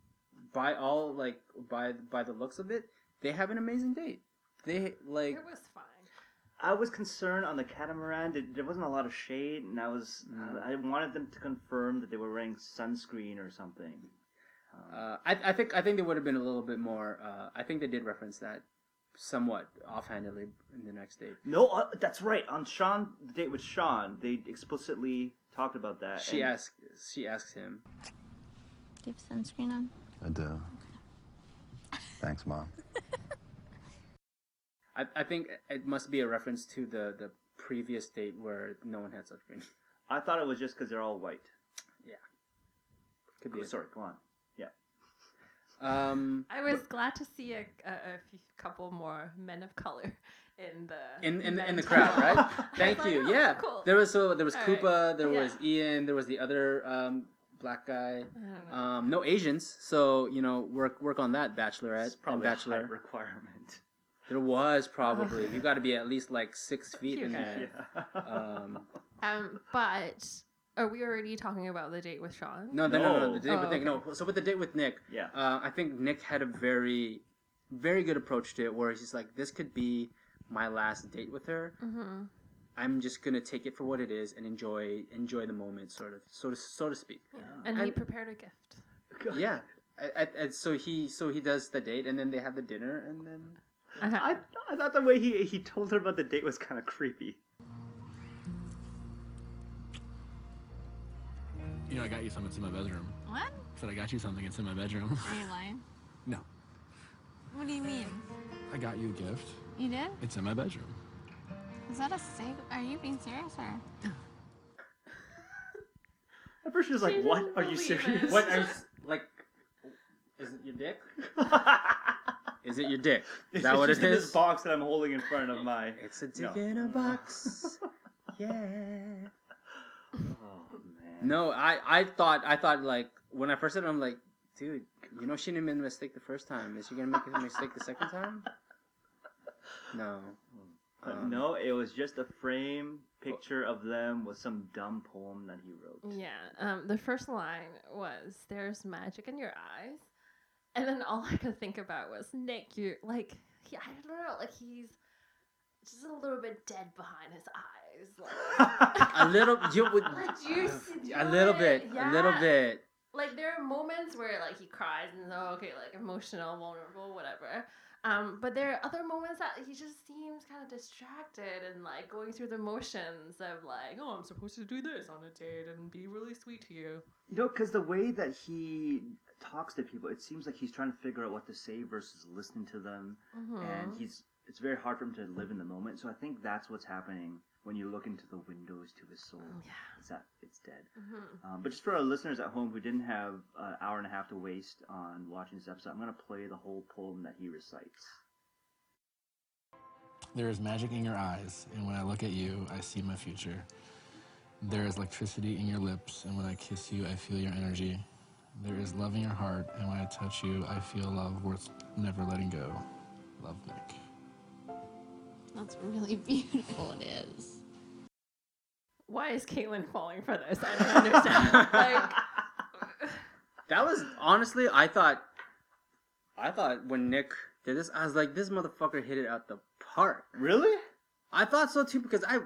by all like by by the looks of it, they have an amazing date. They like It was fine. I was concerned on the catamaran. There, there wasn't a lot of shade, and I was Mm. I wanted them to confirm that they were wearing sunscreen or something. Uh, I, I think I think they would have been a little bit more. Uh, I think they did reference that somewhat offhandedly in the next date. No, uh, that's right. On Shawn, the date with Shawn, they explicitly talked about that. She and- asks she asks him. Do you have sunscreen on? I do. Thanks, Mom. I, I think it must be a reference to the the previous date where no one had such sunscreen. I thought it was just because they're all white. Yeah, could be. Oh, it. sorry, go on. Yeah. Um, I was glad to see a, a, a few, couple more men of color in the in in, the- in the crowd, right? I was Thank like, you. oh, yeah, cool. there was so there was All right. Kupah, there Yeah. was Ian, there was the other um, black guy. Um, no Asians, so you know work work on that Bachelorette and Probably a Bachelor. requirement. There was probably you got to be at least like six feet in Cute. there. Um, Um, but are we already talking about the date with Shawn? no, no, no, no, the date Oh, with Nick. okay. No, so with the date with Nick, Yeah. uh, I think Nick had a very, very good approach to it, where he's like, "This could be my last date with her. Mm-hmm. I'm just gonna take it for what it is and enjoy enjoy the moment, sort of, so to so to speak." And he prepared a gift. Yeah. I, I, and so he so he does the date, and then they have the dinner, and then uh-huh. I, I thought the way he, he told her about the date was kind of creepy. You know, I got you something. It's in my bedroom. What? I said I got you something. It's in my bedroom. Are you lying? no, What do you mean? I got you a gift. You did? It's in my bedroom. Is that a sig? Are you being serious or? At first she was like, She "What? didn't Are you believe serious?" it. what like? Is it your dick? Is it your dick? Is that It's what it just in is? This box that I'm holding in front of my. It's a dick No. in a box. yeah. Oh man. No, I I thought I thought like when I first said it, I'm like, dude, you know she didn't make a mistake the first time. Is she gonna make a mistake the second time? No. But Um, no, it was just a frame picture of them with some dumb poem that he wrote. Yeah. Um, the first line was, "There's magic in your eyes," and then all I could think about was Nick. You like, he, I don't know, like he's just a little bit dead behind his eyes. Like, A little, you would, you a little bit, a little bit. like there are moments where like he cries and oh, okay, like emotional, vulnerable, whatever. Um, but there are other moments that he just seems kind of distracted and like going through the motions of like, oh, I'm supposed to do this on a date and be really sweet to you. You know, because the way that he talks to people, it seems like he's trying to figure out what to say versus listening to them, Mhm. and he's it's very hard for him to live in the moment. So I think that's what's happening when you look into the windows to his soul, Oh, yeah. it's that it's dead. Mhm. Um, but just for our listeners at home who didn't have an hour and a half to waste on watching this episode, I'm going to play the whole poem that he recites. There is magic in your eyes, and when I look at you, I see my future. There is electricity in your lips, and when I kiss you, I feel your energy. There is love in your heart, and when I touch you, I feel love worth never letting go. Love, Nick. That's really beautiful. It is. Why is Kaitlyn falling for this? I don't understand. like, That was honestly, I thought, I thought when Nick did this, I was like, this motherfucker hit it out the park. Really? I thought so too because I,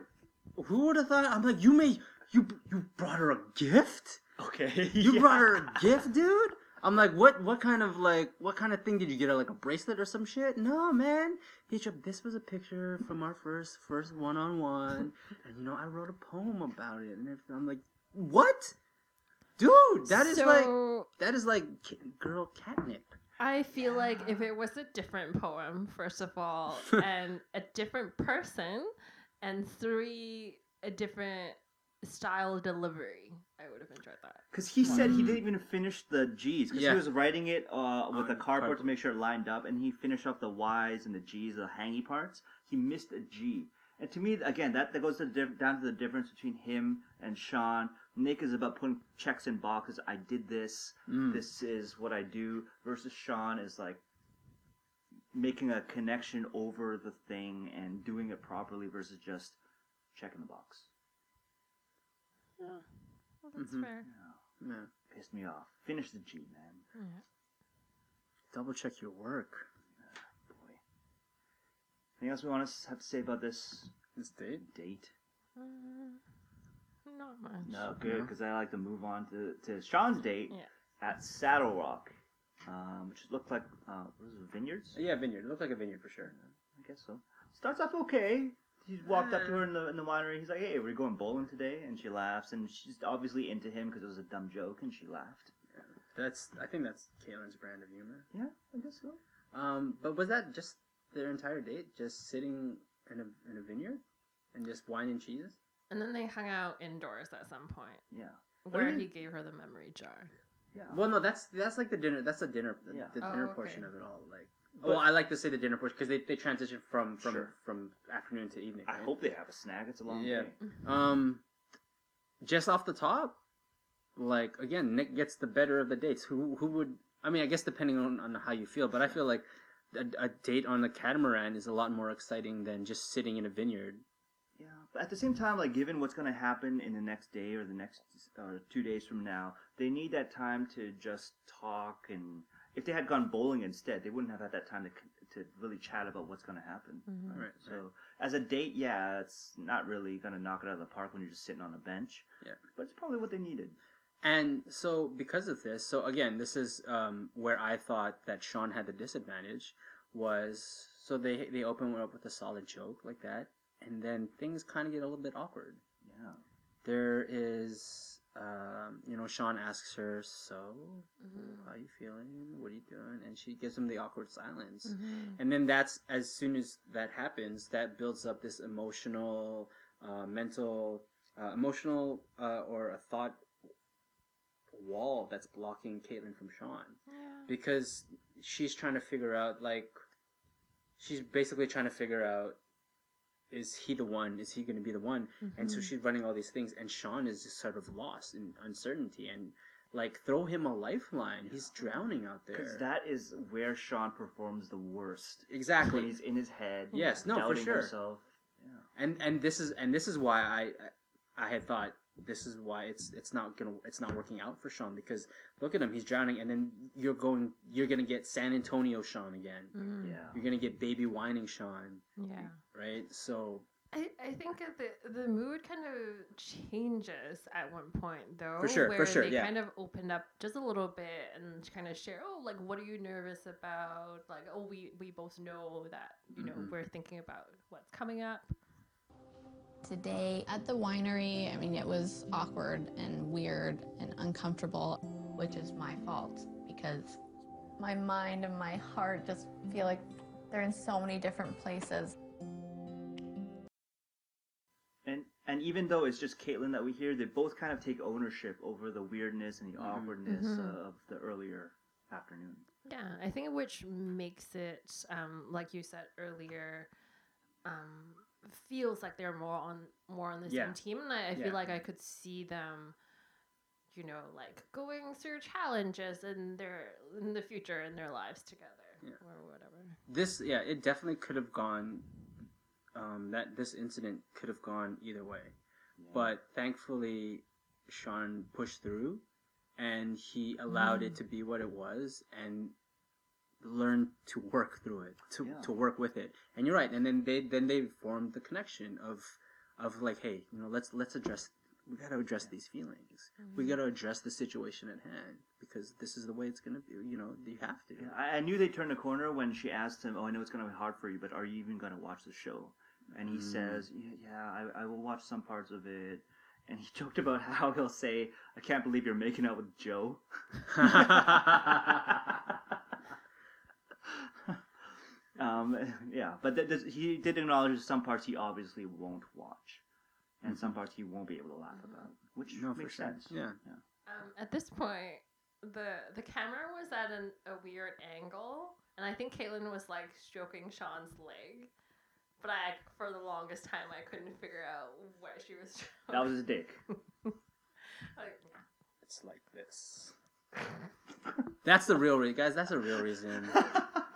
who would have thought? I'm like, you made you you brought her a gift. Okay. You yeah. brought her a gift, dude. I'm like, what? What kind of like, what kind of thing did you get her? Like a bracelet or some shit? No, man. He showed this was a picture from our first first one on one, and you know I wrote a poem about it, and everything. I'm like, what, dude? That is like that is like ki- girl catnip. I feel like if it was a different poem, first of all, and a different person, and three, a different style delivery, I would have enjoyed that. Because he said he didn't even finish the G's. Because Yeah. he was writing it uh, with On a cardboard cardboard. to make sure it lined up, and he finished off the Y's and the G's, the hangy parts. He missed a G. And to me, again, that, that goes to the diff- down to the difference between him and Shawn. Nick is about putting checks in boxes. I did this. Mm. This is what I do. Versus Shawn is like making a connection over the thing and doing it properly versus just checking the box. Yeah, well, that's Mhm. fair. Yeah. Pissed me off. Finish the G, man. Yeah. Double check your work. Boy. Anything else we want to have to say about this This date. date? Uh, not much. No, good, because I like to move on to, to Shawn's date Yeah. at Saddle Rock, um, which looked like uh, what was it, vineyards? Yeah, vineyard. It looked like a vineyard for sure. I guess so. Starts off okay. He walked up to her in the in the winery. He's like, "Hey, we're going bowling today," and she laughs, and she's obviously into him because it was a dumb joke, and she laughed. That's I think that's Kaitlyn's brand of humor. Yeah, I guess so. Um, but was that just their entire date, just sitting in a in a vineyard and just wine and cheese? And then they hung out indoors at some point, Yeah, where do you- he gave her the memory jar. yeah. Well, no, that's that's like the dinner. That's the dinner. The, Yeah. the Oh, dinner okay. portion of it all. Like, But- well, I like to say the dinner portion because they, they transition from from Sure. from afternoon to evening. I hope they have a snack. It's a long Yeah. day. Um, just off the top, like again, Nick gets the better of the dates. Who who would? I mean, I guess depending on, on how you feel, but I feel like a, a date on the catamaran is a lot more exciting than just sitting in a vineyard. Yeah, but at the same time, like given what's going to happen in the next day or the next uh, two days from now, they need that time to just talk. And if they had gone bowling instead, they wouldn't have had that time to to really chat about what's going to happen. Mhm. Right. So as a date, yeah, it's not really going to knock it out of the park when you're just sitting on a bench. Yeah. but it's probably what they needed. And so, because of this, so again, this is um, where I thought that Shawn had the disadvantage was so they they open up with a solid joke like that, and then things kind of get a little bit awkward. Yeah. There is, um, you know, Shawn asks her, "So, Mhm. how you feeling? What are you doing?" And she gives him the awkward silence. Mhm. And then that's as soon as that happens, that builds up this emotional, uh, mental, uh, emotional, uh, or a thought wall that's blocking Kaitlyn from Shawn Yeah. because she's trying to figure out like she's basically trying to figure out is he the one is he going to be the one and so Mhm. she's running all these things and shawn is just sort of lost in uncertainty and like throw him a lifeline he's drowning out there Because that is where Shawn performs the worst. exactly When he's in his head. Yes, no, for sure. Himself. Yeah. and and this is and this is why I I had thought this is why it's it's not gonna it's not working out for Shawn because look at him he's drowning and then you're going you're gonna get San Antonio Shawn again Mm. Yeah. you're gonna get baby whining Shawn Yeah. right so I, I think the the mood kind of changes at one point though. For sure, for where sure, They yeah. kind of opened up just a little bit and kind of share. Oh, like what are you nervous about? Like oh, we we both know that you know Mhm. we're thinking about what's coming up. Today at the winery, I mean, it was awkward and weird and uncomfortable, which is my fault because my mind and my heart just feel like they're in so many different places. And and even though it's just Kaitlyn that we hear, they both kind of take ownership over the weirdness and the awkwardness Mhm. of the earlier afternoon. Yeah, I think which makes it, um, like you said earlier, um, feels like they're more on more on the Yeah. same team, and I, I Yeah. feel like I could see them, you know, like going through challenges in their in the future in their lives together Yeah. or whatever. this yeah it definitely could have gone um, that this incident could have gone either way but thankfully shawn pushed through and he allowed it Mm. to be what it was and learned to work through it to, Yeah. to work with it and you're right and then they then they formed the connection of of like hey you know let's let's address we got to address these feelings we Mhm. got to address the situation at hand because this is the way it's gonna be you know you have to Yeah, I, I knew they turned a corner when she asked him, "Oh, I know it's going to be hard for you, but are you even going to watch the show?" And he Mm. says, "Yeah, yeah I, I will watch some parts of it." And he joked about how he'll say, "I can't believe you're making out with Joe." um, yeah, but th- th- he did acknowledge some parts he obviously won't watch, and some parts he won't be able to laugh about, which Mm-hmm. No, makes sure. sense. Yeah. Um, at this point, the the camera was at an, a weird angle, and I think Kaitlyn was like stroking Shawn's leg. But I, for the longest time, I couldn't figure out where she was. Stroking. That was his dick. Like, It's like this. That's the real reason, guys. That's the real reason.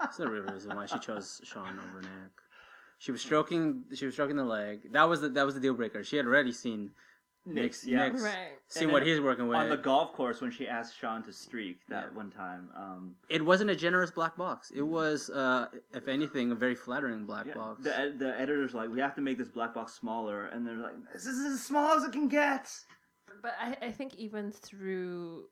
That's the real reason why she chose Shawn over Nick. She was stroking. She was stroking the leg. That was the that was the deal breaker. She had already seen Nick's. yeah. Nick's Right. Seen what he's working with. on the golf course when she asked Shawn to streak that one time. Um, it wasn't a generous black box. It was, uh, if anything, a very flattering black yeah, box. the ed- the editor's like, we have to make this black box smaller, and they're like, this is as small as it can get. but I, I think even through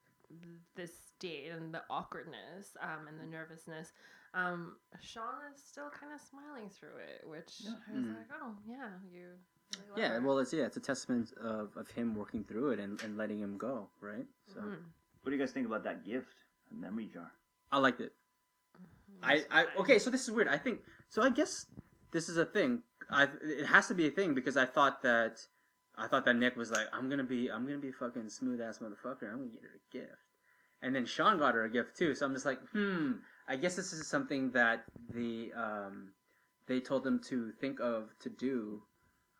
this date and the awkwardness um, and the nervousness, um, Shawn is still kind of smiling through it, which I was Mm. like, oh yeah, you. Really yeah, her. well, it's yeah, it's a testament of, of him working through it and, and letting him go, right? So Mhm. What do you guys think about that gift, a memory jar? I liked it. I, I okay, so this is weird. I think so. I guess this is a thing. I it has to be a thing because I thought that I thought that Nick was like, I'm gonna be I'm gonna be a fucking smooth ass motherfucker. I'm gonna get her a gift, and then Shawn got her a gift too. So I'm just like, hmm. I guess this is something that the um they told them to think of to do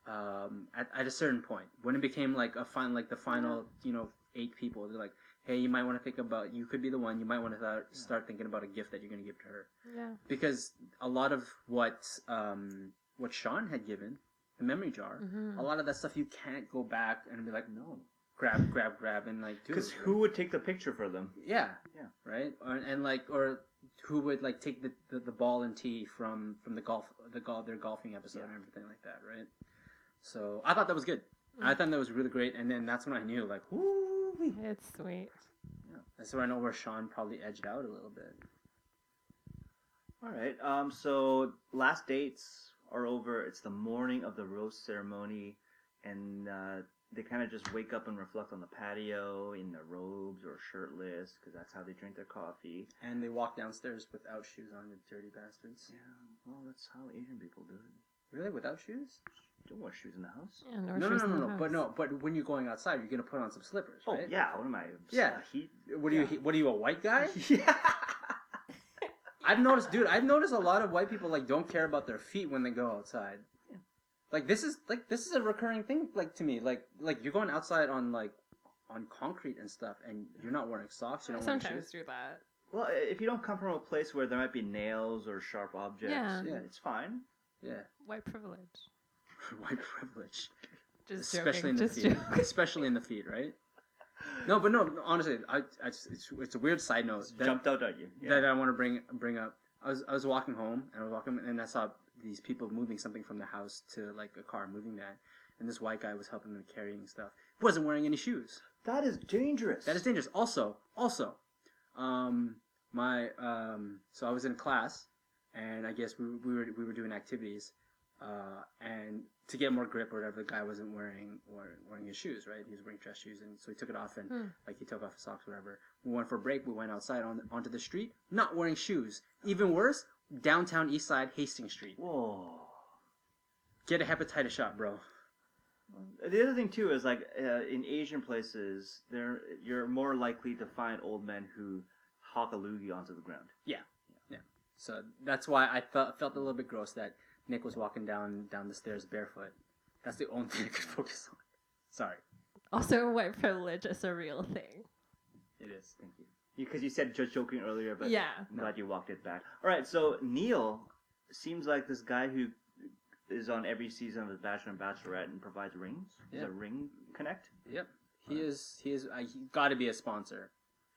um at, at a certain point when it became like a fine like the final you know eight people they're like hey you might want to think about you could be the one you might want to start, start thinking about a gift that you're going to give to her Yeah. because a lot of what um what Shawn had given the memory jar Mhm. a lot of that stuff you can't go back and be like no grab grab grab and like do Because who would take the picture for them? yeah Yeah. right or, and like or who would like take the, the, the ball and tee from from the golf the golf their golfing episode and everything like that right so i thought that was good i thought that was really great and then that's when i knew like whoo It's sweet. yeah. that's where i know where shawn probably edged out a little bit All right. Um. So last dates are over. It's the morning of the roast ceremony, and uh, they kind of just wake up and reflect on the patio in their robes or shirtless because that's how they drink their coffee. and they walk downstairs without shoes on the dirty bastards Yeah. Well, that's how Asian people do it. really without shoes Don't wear shoes in the house. Yeah, no, no no shoes no no, no but no but when you're going outside you're gonna put on some slippers Oh right yeah. What am I? Yeah. Heat. what are you Yeah. what are you a white guy yeah. I've noticed, dude. I've noticed a lot of white people like don't care about their feet when they go outside. Like this is like this is a recurring thing. Like to me, like like you're going outside on like on concrete and stuff, and you're not wearing socks. You're I not wearing sometimes shoes. do that. Well, if you don't come from a place where there might be nails or sharp objects, Yeah. yeah, it's fine. Yeah, White privilege. white privilege, Just especially joking. in the just feet, joking. especially in the feet, right? No, but no. Honestly, I, I just, it's, it's a weird side note that, Jumped out at you. Yeah. that I want to bring bring up. I was I was walking home and I was walking and I saw these people moving something from the house to like a car moving that, and this white guy was helping them carrying stuff. He wasn't wearing any shoes. that is dangerous. That is dangerous. Also, also, um, my um, so I was in class, and I guess we, we were we were doing activities, uh, and to get more grip or whatever, the guy wasn't wearing wearing, wearing his shoes, right? He was wearing dress shoes, and so he took it off and Hmm. like he took off his socks, whatever. We went for a break. We went outside on onto the street, not wearing shoes. Even worse, downtown East Side, Hastings Street. Whoa. Get a hepatitis shot, bro. The other thing too is like uh, in Asian places, there you're more likely to find old men who hawk a loogie onto the ground. Yeah, yeah. So that's why I felt felt a little bit gross that Nick was walking down down the stairs barefoot. That's the only thing I could focus on. Sorry, Also, white privilege is a real thing. it is. Thank you. Because you said just joking earlier, but Yeah. I'm glad you walked it back. All right, so Neil seems like this guy who is on every season of The Bachelor and Bachelorette and provides rings. Is Yeah. a ring connect? Yep. He is. He is. Uh, he got to be a sponsor.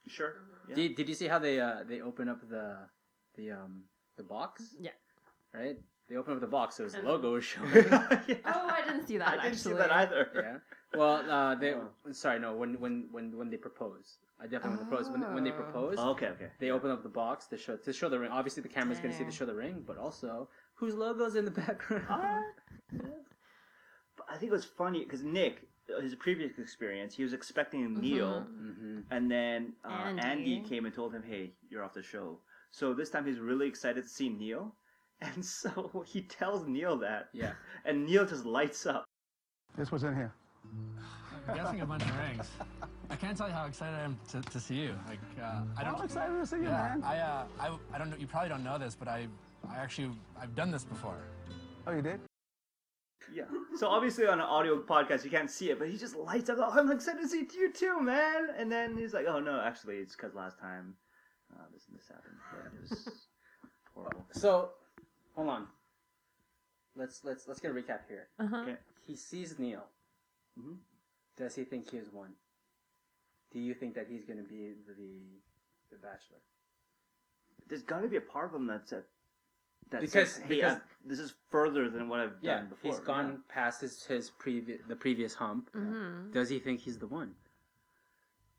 Sure. Yeah. Did, did you see how they uh they open up the the um the box? Yeah. Right. They open up the box, so his logo is showing. Oh, I didn't see that. I didn't actually. see that either. yeah. Well, uh, they. Sorry, no. When when when when they propose, I definitely when they propose. When they, when they Oh. propose, Oh, okay, okay. they open up the box to show to show the ring. Obviously, the camera's going to see to show the ring, but also whose logo's in the background. But I think it was funny because Nick, uh, his previous experience, he was expecting Neil, hmm and then uh, Andi. Andi. came and told him, "Hey, you're off the show." So this time he's really excited to see Neil, and so he tells Neil that, Yeah. and Neil just lights up. This was in here. I'm guessing a bunch of rings. I can't tell you how excited I am to, to see you. Like, uh, I don't. I'm excited to see you, yeah, man. I, uh, I, I don't know. You probably don't know this, but I, I actually, I've done this before. Oh, you did? Yeah. So obviously on an audio podcast you can't see it, but he just lights up. Oh, I'm excited to see you too, man. And then he's like, "Oh no, actually, it's because last time uh, this and this happened. Yeah, it was horrible." So, hold on. Let's let's let's get a recap here. Uh-huh. Okay. He sees Neil. Mhm. Does he think he has won? Do you think that he's going to be the the Bachelor? There's got to be a part of him that's at that Because- says, "Hey, because- I- this is further than what I've Yeah, done before." he's gone past his his previous the previous hump. Mhm. Does he think he's the one?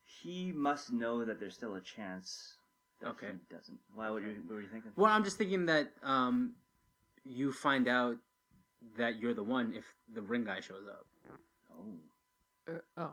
He must know that there's still a chance. That Okay. He doesn't. Why? What, you, what were you thinking? Well, I'm just thinking that um, you find out that you're the one if the ring guy shows up. Oh. Uh, oh.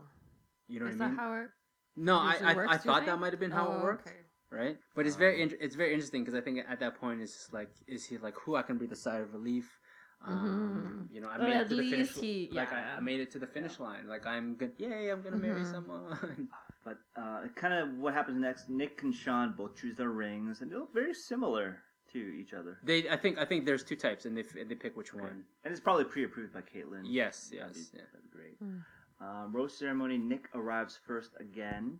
You know Is what I that mean? how it no, I I, works, I thought think? that might have been how Oh, it worked. okay. right? But it's very int- it's very interesting because I think at that point it's just like, is he like, who I can breathe a sigh of relief? Um, You know, I Or made it Mm-hmm. to the finish. least he- like I, yeah. I made it to the finish line. Like I'm good. Yay! I'm gonna marry Mhm. someone. But uh, kind of what happens next? Nick and Shawn both choose their rings, and they look very similar to each other. they, I think, I think there's two types, and they f- they pick which one. And it's probably pre-approved by Kaitlyn. Yes, That'd yes, be, yeah. that'd be great. Hmm. Um, rose ceremony. Nick arrives first again.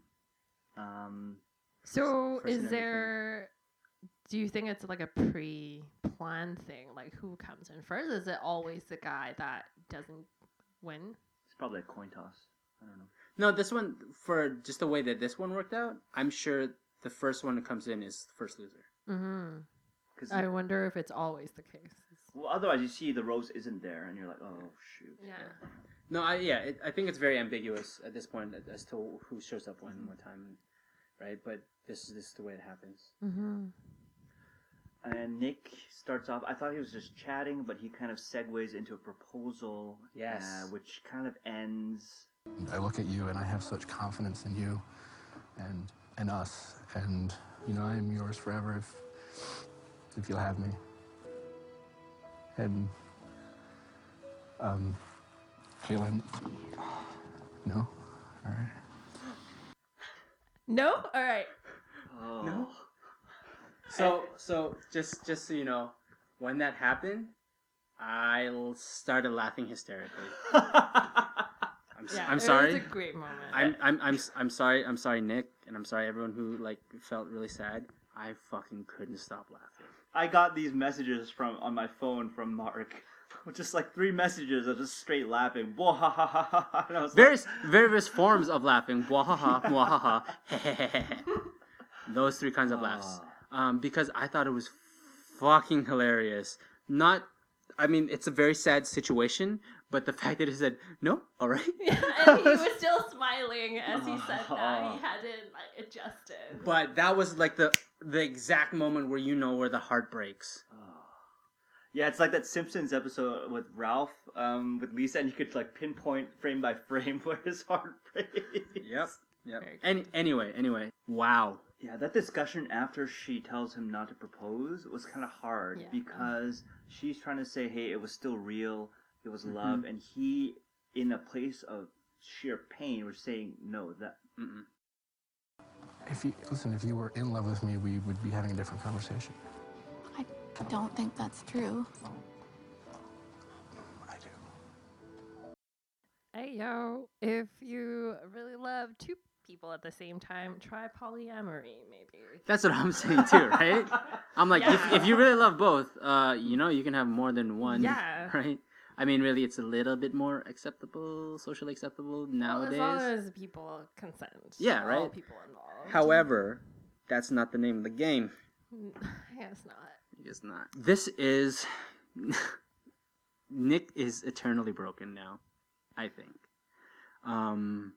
Um, So First is there do you think it's like a pre-planned thing? Like who comes in first? Is it always the guy that doesn't win? it's probably a coin toss. I don't know. No, this one for just the way that this one worked out. I'm sure the first one that comes in is the first loser. Mm-hmm. Because I wonder if it's always the case. well, otherwise you see the rose isn't there, and you're like, oh shoot. Yeah. No, I yeah, it, I think it's very ambiguous at this point as to who shows up when, what time, right? But this is this is the way it happens. Mm-hmm. And Nick starts off. I thought he was just chatting, but he kind of segues into a proposal. Yes. Uh, which kind of ends. I look at you and I have such confidence in you, and and us, and you know I am yours forever if if you'll have me. And um, Kaitlyn, no, all right. No? All right. Oh. No. So so just just so you know, when that happened, I started laughing hysterically. I'm, s- Yeah. I'm it sorry. was a great moment. I'm, I'm I'm s- I'm sorry. I'm sorry, Nick, and I'm sorry everyone who like felt really sad. I fucking couldn't stop laughing. I got these messages from on my phone from Mark. Just like three messages of just straight laughing. Whoa, ha, ha, ha, ha, ha. And I was like, Various various forms of laughing. Mwahaha, mwahaha. Those three kinds of laughs. Um, because I thought it was fucking hilarious. Not, I mean, it's a very sad situation, but the fact that he said no, all right. Yeah, and he was still smiling as he said that. He hadn't like adjusted. But that was like the the exact moment where you know where the heart breaks. Yeah, it's like that Simpsons episode with Ralph, um, with Lisa, and you could like pinpoint frame by frame where his heart breaks. Yep. Yep. Any, anyway, anyway, wow. Yeah, that discussion after she tells him not to propose was kind of hard Yeah. because she's trying to say, "Hey, it was still real, it was love," Mhm. and he in a place of sheer pain, we're saying no. That Mm-mm. If you listen, if you were in love with me, we would be having a different conversation. I don't think that's true. Hey yo, if you really love two people at the same time, try polyamory maybe. That's what I'm saying too, right? I'm like, if, if you really love both, uh, you know, you can have more than one, Yeah. right? I mean, really, it's a little bit more acceptable, socially acceptable Well, nowadays. as long as people consent. Yeah, all right? people involved. However, that's not the name of the game. I guess not. It's not. This is Nick is eternally broken now. I think. Um,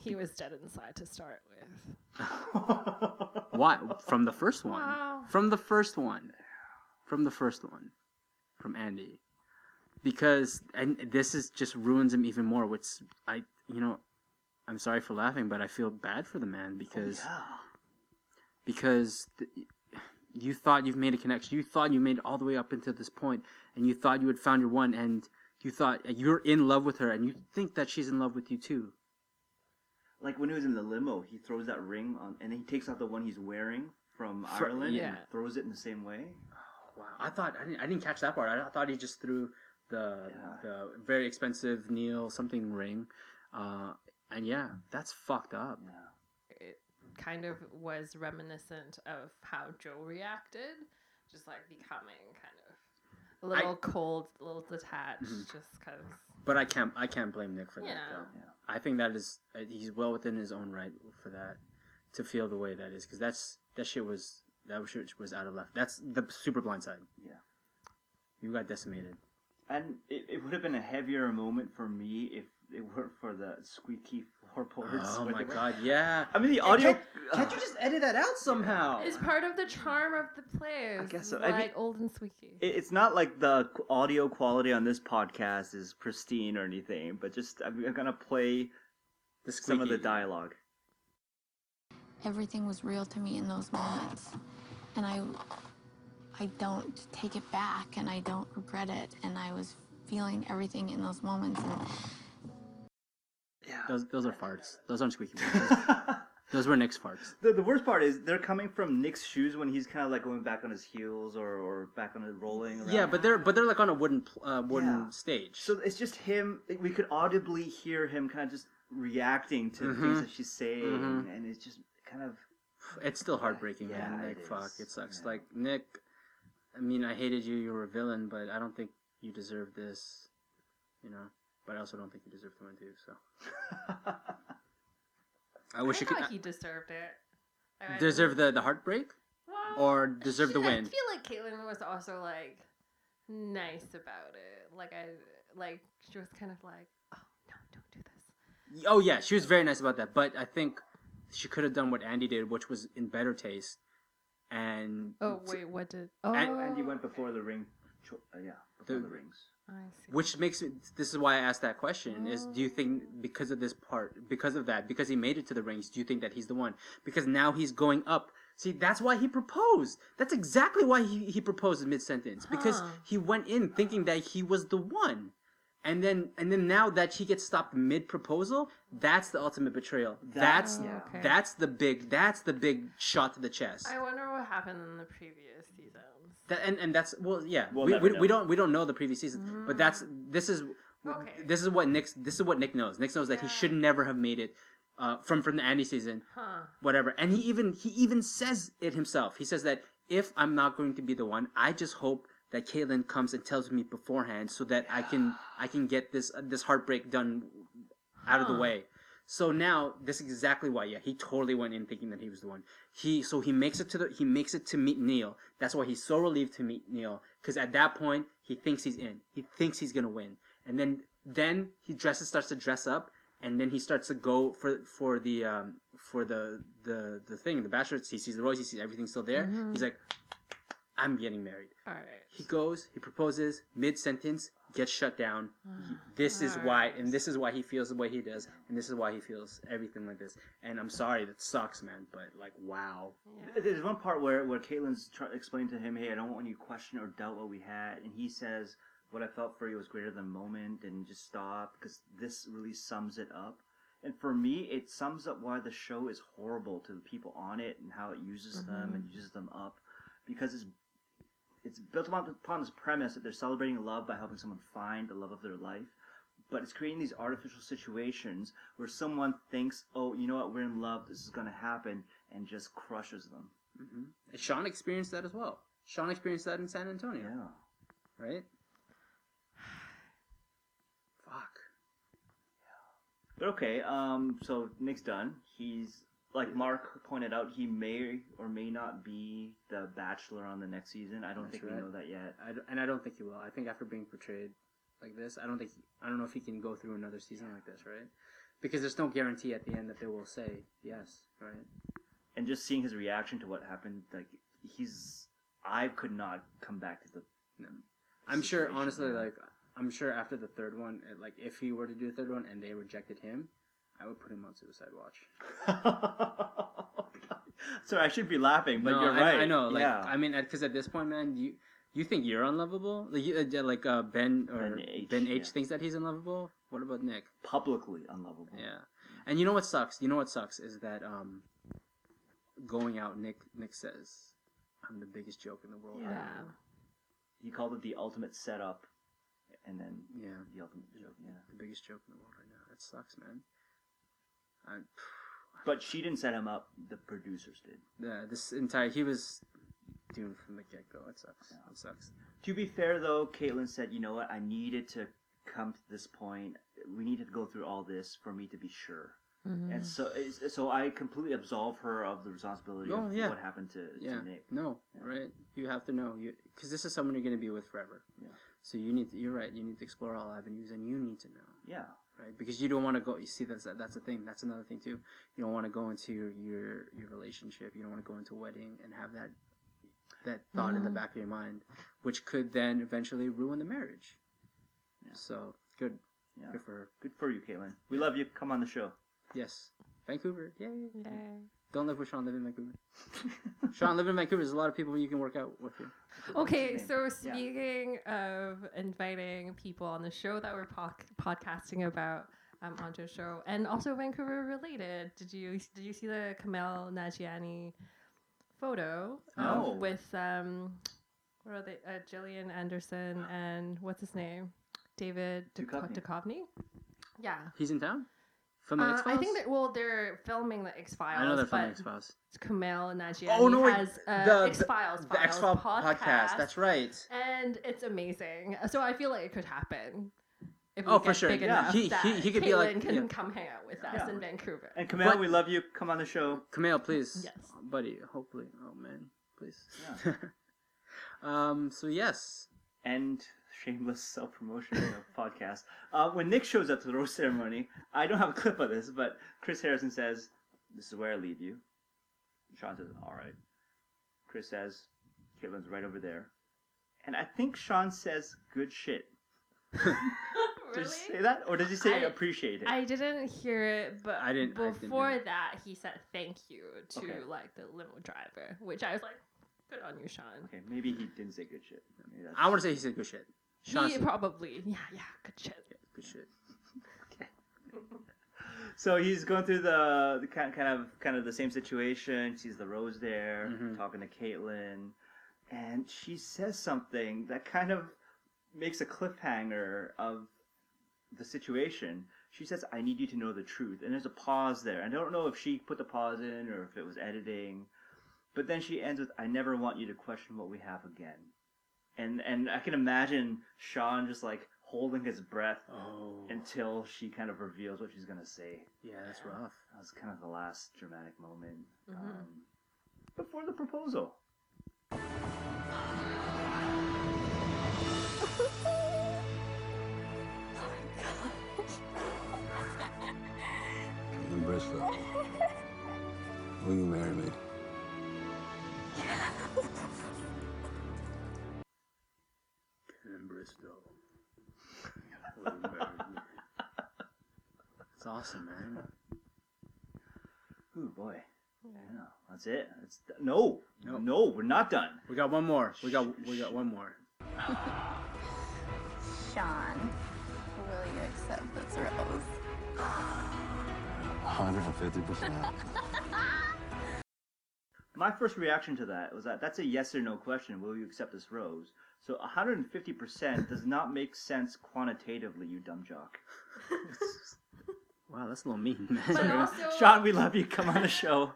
He was dead inside to start with. why? From the first one. Wow. From the first one. From the first one. From Andi. Because and this is just ruins him even more. Which I, you know, I'm sorry for laughing, but I feel bad for the man oh, because because th- you thought you've made a connection. You thought you made it all the way up until this point, and you thought you had found your one, and you thought you're in love with her, and you think that she's in love with you too. like when he was in the limo, he throws that ring on, and he takes out the one he's wearing from Fr- Ireland yeah. and throws it in the same way. Oh, wow, I thought I didn't, I didn't catch that part. I thought he just threw the the very expensive Neil something ring, uh, and yeah, that's fucked up. It kind of was reminiscent of how Joe reacted, just like becoming kind of a little cold, a little detached, Mhm. just because. But I can't I can't blame Nick for that. Yeah. Though. I think that is uh, he's well within his own right for that to feel the way that is because that's that shit was that shit was out of left. That's the super blind side. Yeah. You got decimated. And it, it would have been a heavier moment for me if it weren't for the squeaky floorboards. Oh my god, yeah. I mean, the audio. Can't, can't you just edit that out somehow? It's part of the charm of the play. I guess so. I Like mean- old and squeaky. It- It's not like the audio quality on this podcast is pristine or anything, but just I'm, I'm gonna play some of the dialogue. Everything was real to me in those moments. And I I don't take it back and I don't regret it and I was feeling everything in those moments and Those those are farts. Those aren't squeaky. Those, those were Nick's farts. The, the worst part is they're coming from Nick's shoes when he's kind of like going back on his heels or, or back on his rolling. Around. Yeah, but they're but they're like on a wooden pl- uh, wooden Yeah. stage. So it's just him. We could audibly hear him kind of just reacting to the things that she's saying, Mhm. and it's just kind of. It's still heartbreaking, Yeah, man. Like fuck, it sucks. Like Nick, I mean, I hated you. You were a villain, but I don't think you deserve this. You know, but I also don't think you deserve the win too. So I wish I you could thought he deserved it. I mean, deserve the the heartbreak, Well, or deserve the win. I feel like Kaitlyn was also like nice about it. Like I like she was kind of like, oh no, don't do this. Oh yeah, she was very nice about that. But I think she could have done what Andi did, which was in better taste. And Oh wait, what did? Oh, And- And he went before the ring. Uh, yeah, before The- the, rings. I see. Which makes it. This is why I asked that question: Is do you think because of this part, because of that, because he made it to the rings, do you think that he's the one? Because now he's going up. See, that's why he proposed. That's exactly why he, he proposed mid sentence because Huh. he went in thinking that he was the one, and then and then now that he gets stopped mid proposal, that's the ultimate betrayal. That's Oh, okay. that's the big that's the big shot to the chest. I wonder what happened in the previous seasons. That, and, and that's well yeah We'll we, we, we don't we don't know the previous season but that's this is Okay. this is what Nick this is what Nick knows Nick knows that he should never have made it uh, from from the Andi season Huh. whatever and he even he even says it himself he says that if I'm not going to be the one I just hope that Kaitlyn comes and tells me beforehand so that I can I can get this uh, this heartbreak done out of the way. So now this is exactly why yeah he totally went in thinking that he was the one. He so he makes it to the he makes it to meet Neil. That's why he's so relieved to meet Neil because at that point he thinks he's in. He thinks he's gonna win. And then then he dresses starts to dress up and then he starts to go for for the um for the the the thing the bachelor he sees the rose he sees everything still there. Mhm. he's like I'm getting married All right. he goes, he proposes, mid sentence, gets shut down. He- this is why, and this is why he feels the way he does, and this is why he feels everything like this. And I'm sorry, that sucks, man, but like, wow. There's one part where where Kaitlyn's try, explaining to him, "Hey, I don't want you to question or doubt what we had," and he says, what I felt for you was greater than a moment and just stop because this really sums it up. And for me, it sums up why the show is horrible to the people on it and how it uses them Mhm. and uses them up because it's it's built upon, this premise that they're celebrating love by helping someone find the love of their life. But it's creating these artificial situations where someone thinks, oh, you know what, we're in love, this is going to happen, and just crushes them. hmm And Shawn experienced that as well. Shawn experienced that in San Antonio. Yeah. Right? Fuck. But okay, um, so Nick's done. He's like Mark pointed out, he may or may not be the Bachelor on the next season. I don't That's think we right. know that yet. I d- and I don't think he will. I think after being portrayed like this, I don't think I don't know if he can go through another season like this, right? Because there's no guarantee at the end that they will say yes, right? And just seeing his reaction to what happened, like he's, I could not come back to the. I'm sure, honestly, like I'm sure after the third one, like if he were to do the third one and they rejected him, I would put him on suicide watch. So I should be laughing, but No, you're I, right. I know, like yeah. I mean, because at this point, man, you you think you're unlovable? Like, you, uh, like uh, Ben or Ben H, Ben H yeah. thinks that he's unlovable. What about Nick? Publicly unlovable. Yeah, and you know what sucks? You know what sucks is that um, going out, Nick Nick says, "I'm the biggest joke in the world." Yeah. now." He called it the ultimate setup, and then Yeah. the ultimate joke. Yeah. the biggest joke in the world right now. That sucks, man. I, But she didn't set him up. The producers did. yeah, this entire he was doomed from the get go. It sucks. It sucks. To be fair, though, Kaitlyn said, "You know what? I needed to come to this point. We needed to go through all this for me to be sure." Mhm. And so, it's- so I completely absolve her of the responsibility Oh, of yeah. what happened to, Yeah. to Nick. No, right? You have to know you because this is someone you're going to be with forever. Yeah. So you need to, you're right. You need to explore all avenues, and you need to know. Yeah. Right, because you don't want to go. You see, that's that's a thing. That's another thing too. You don't want to go into your your, your relationship. You don't want to go into a wedding and have that that thought in the Mhm. back of your mind, which could then eventually ruin the marriage. So good, Yeah. good for her. Good for you, Kaitlyn. We love you. Come on the show. Yes, Vancouver. Yay. Yay. Don't live with Shawn. Live in Vancouver. Shawn, live in Vancouver. There's a lot of people you can work out with here. Okay, name? so Yeah. speaking of inviting people on the show that we're pod- podcasting about um, onto a show, and also Vancouver related, did you did you see the Kumail Nanjiani photo of- No. with um, what are they? Uh, Gillian Anderson and what's his name? David Duchovny. Duchovny. Duchovny? Yeah. He's in town. From the Uh, X Files. I think that well, they're filming the X Files. I know they're filming X Files. Kumail Nanjiani Oh no, wait, has uh, the X Files the X Files podcast, podcast. That's right. and it's amazing. So I feel like it could happen. If we Oh, for sure. Big Yeah. He- he- he could be like- can yeah. come hang out with us Yeah. in Vancouver. And Camille, But- we love you. Come on the show. Camille, please. Yes. Buddy, hopefully. Oh man, please. Yeah. um. So yes. and shameless self promotion of the podcast. Uh, when Nick shows up to the rose ceremony, I don't have a clip of this, but Chris Harrison says, "This is where I leave you." Shawn says, "All right." Chris says, "Kaitlyn's right over there," and I think Shawn says, "Good shit." Did he say that, or did he say I- appreciate it? I didn't hear it, but I didn't- I didn't before that, he said thank you to Okay. like the limo driver, which I was like, good on you, Shawn. okay, maybe he didn't say good shit. I want to say he said good shit. Shawn he probably, yeah, yeah, good shit. Yeah, good shit. Okay. so he's going through the, the kind, kind of kind of the same situation. Sees the rose there, Mhm. talking to Kaitlyn, and she says something that kind of makes a cliffhanger of the situation. She says, "I need you to know the truth," and there's a pause there. I don't know if she put the pause in or if it was editing, but then she ends with, "I never want you to question what we have again," and and I can imagine Shawn just like holding his breath Oh. until she kind of reveals what she's gonna say. Yeah, that's rough. That was kind of the last dramatic moment Mhm. um, before the proposal. In Bristol. Will you marry me? In Bristol. It's awesome, man. Ooh boy. Yeah, that's it. That's no, no, we're not done. We got one more. We got we got one more. Shawn, will you accept this rose? 150%. My first reaction to that was that that's a yes or no question. Will you accept this rose? So 150% does not make sense quantitatively, you dumb jock. Wow, that's a little mean, man. But also- Shawn, we love you. Come on the show.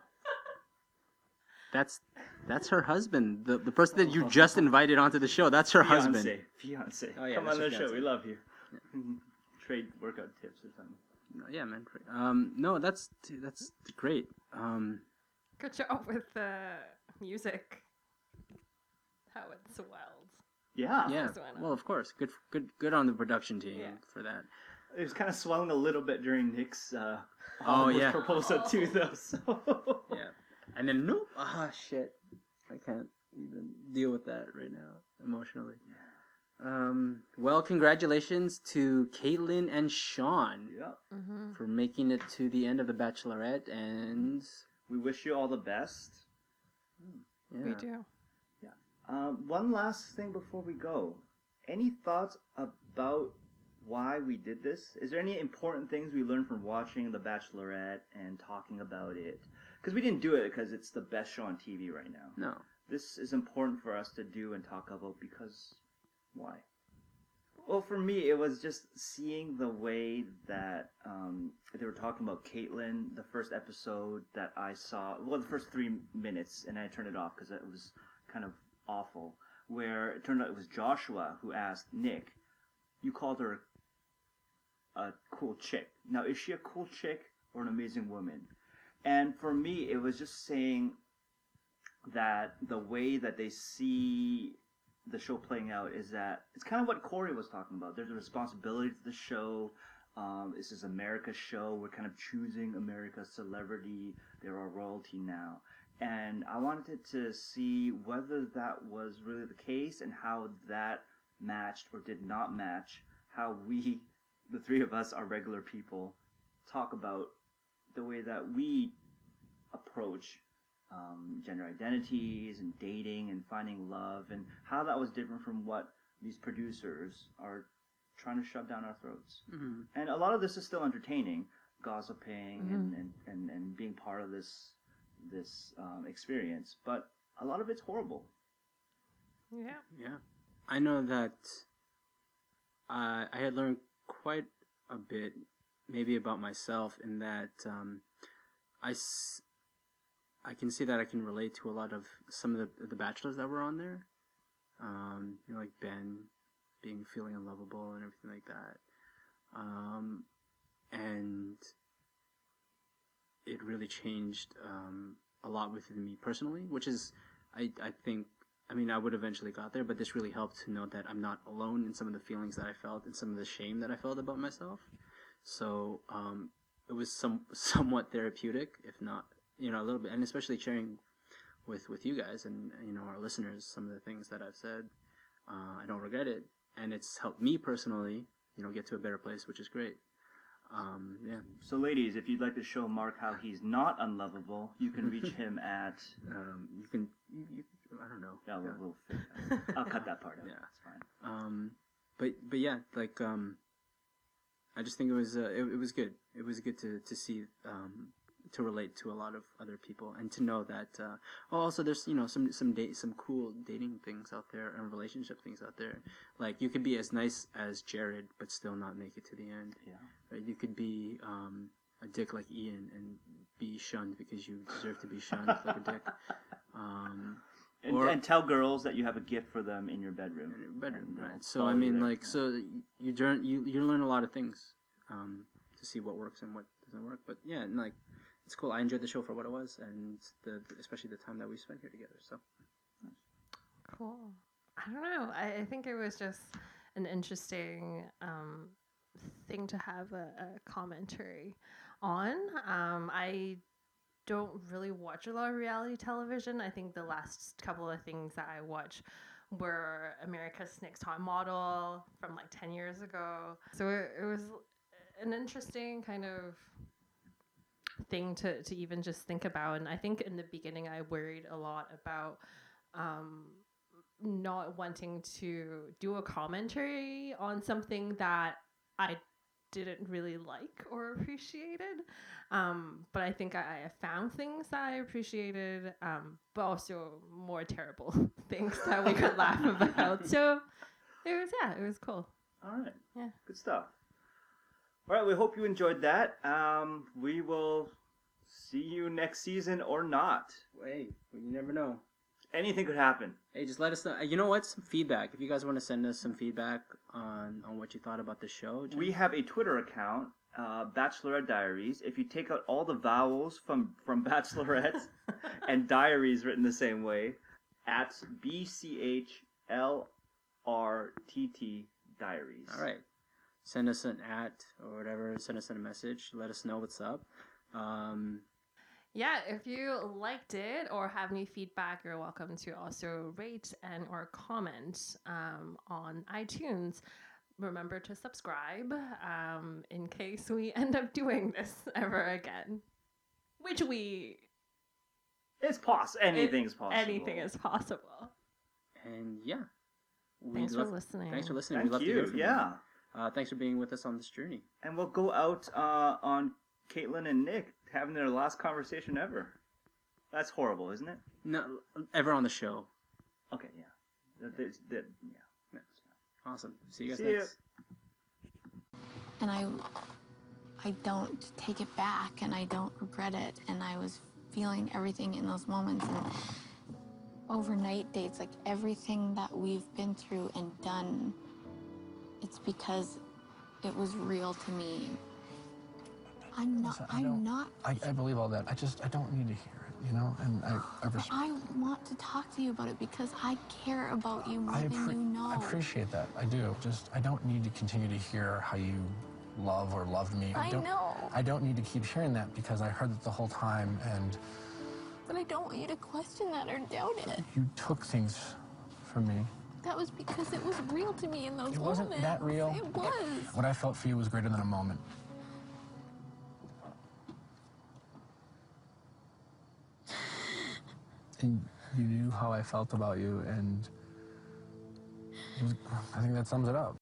That's that's her husband, the the person that you just invited onto the show. That's her husband. Fiance. Fiance. Oh, yeah, Come that's on your the show. fiance. We love you. Trade workout tips or something. No, Yeah, man. great. Um, no, that's that's great. Um, Good job with the music. How it swelled. Yeah. yeah. Just went up. Well, of course. Good, good, good on the production team Yeah. for that. It was kind of swelling a little bit during Nick's uh, Oh, onward yeah. proposal too, though. So. Yeah. And then nope. Ah, shit. I can't even deal with that right now emotionally. Um. Well, congratulations to Kaitlyn and Shawn Yeah. Mm-hmm. for making it to the end of the Bachelorette, and We wish you all the best. yeah. We do. Um, one last thing before we go. Any thoughts about why we did this? Is there any important things we learned from watching The Bachelorette and talking about it? Because we didn't do it because it's the best show on TV right now. No. This is important for us to do and talk about because why? Well, for me, it was just seeing the way that um, they were talking about Kaitlyn. The first episode that I saw, well, the first three minutes, and I turned it off because it was kind of awful. Where it turned out it was Joshua who asked Nick, "You called her a cool chick. Now, is she a cool chick or an amazing woman?" And for me, it was just saying that the way that they see the show playing out is that it's kind of what Corey was talking about. There's a responsibility to the show. Um, this is America's show. We're kind of choosing America's celebrity. They're our royalty now. And I wanted to see whether that was really the case and how that matched or did not match how we, the three of us, are regular people, talk about the way that we approach um, gender identities and dating and finding love and how that was different from what these producers are trying to shove down our throats. Mhm. And a lot of this is still entertaining, gossiping and, Mhm. and, and, and being part of this this um, experience, but a lot of it's horrible. Yeah. Yeah, I know that I I had learned quite a bit, maybe about myself, in that um, I, s- I can see that I can relate to a lot of some of the the bachelors that were on there, um, you know, like Ben being feeling unlovable and everything like that, um, and it really changed um, a lot within me personally, which is I I think I mean I would eventually got there, but this really helped to know that I'm not alone in some of the feelings that I felt and some of the shame that I felt about myself. So um, it was some somewhat therapeutic, if not you know a little bit, and especially sharing with with you guys and you know our listeners some of the things that I've said. Uh, I don't regret it, and it's helped me personally, you know, get to a better place, which is great. Um, yeah. So, ladies, if you'd like to show Mark how he's not unlovable, you can reach him at. Um, you can. You, you, I don't know. Yeah, we'll, we'll I'll cut that part out. Yeah. It's fine. Um, but but yeah, like um, I just think it was uh, it, it was good. It was good to to see um to relate to a lot of other people and to know that uh, oh, also there's you know some some date some cool dating things out there and relationship things out there. Like you could be as nice as Jared but still not make it to the end. Yeah. Right? You could be um a dick like Ian and be shunned because you deserve to be shunned like a dick. Um, And, or- and tell girls that you have a gift for them in your bedroom. in your bedroom, right? So I mean, like, so you learn you you learn a lot of things um, to see what works and what doesn't work. But yeah, and like, it's cool. I enjoyed the show for what it was, and the especially the time that we spent here together. So Cool. I don't know. I, I think it was just an interesting um, thing to have a, a commentary on. Um, I don't really watch a lot of reality television. I think the last couple of things that I watch were America's Next Top Model from like 10 years ago. So it, it was an interesting kind of thing to, to even just think about. And I think in the beginning, I worried a lot about um, not wanting to do a commentary on something that I didn't really like or appreciated. Um, but I think I, I found things that I appreciated, um, but also more terrible things that we could laugh about. So it was, yeah, it was cool. All right. Yeah. Good stuff. All right. We hope you enjoyed that. Um, we will see you next season or not. Wait, you never know. Anything could happen. Hey, just let us know. You know what? Some feedback. If you guys want to send us some feedback on on what you thought about the show, just- We have a Twitter account, uh, Bachelorette Diaries. If you take out all the vowels from from Bachelorette and Diaries written the same way, at B C H L R T T Diaries. All right. Send us an at or whatever. Send us a message. Let us know what's up. Um, Yeah, if you liked it or have any feedback, you're welcome to also rate and or comment um, on iTunes. Remember to subscribe um, in case we end up doing this ever again, which we It's possible. Anything's it- possible. Anything is possible. and yeah. We Thanks for love- listening. Thanks for listening. Thank we love to you, hear from yeah. you. Uh, thanks for being with us on this journey. And we'll go out uh, on Kaitlyn and Nick having their last conversation ever. That's horrible, isn't it? No, ever on the show. Okay, yeah. That- that- that- yeah. Awesome. See you guys See ya. next. and I I don't take it back and I don't regret it and I was feeling everything in those moments and overnight dates like everything that we've been through and done it's because it was real to me I'm not Listen, I I'm don't- I, I believe all that. I just I don't need to hear it, you know. And I I, I want to talk to you about it because I care about you more I, than you know I appreciate that. I do. Just I don't need to continue to hear how you love or loved me. I don't, know. I don't need to keep hearing that because I heard it the whole time, and but I don't want you to question that or doubt it you took things from me. That was because it was real to me in those moments. It wasn't moments that real. it was What I felt for you was greater than a moment. And you knew how I felt about you, and was, I think that sums it up.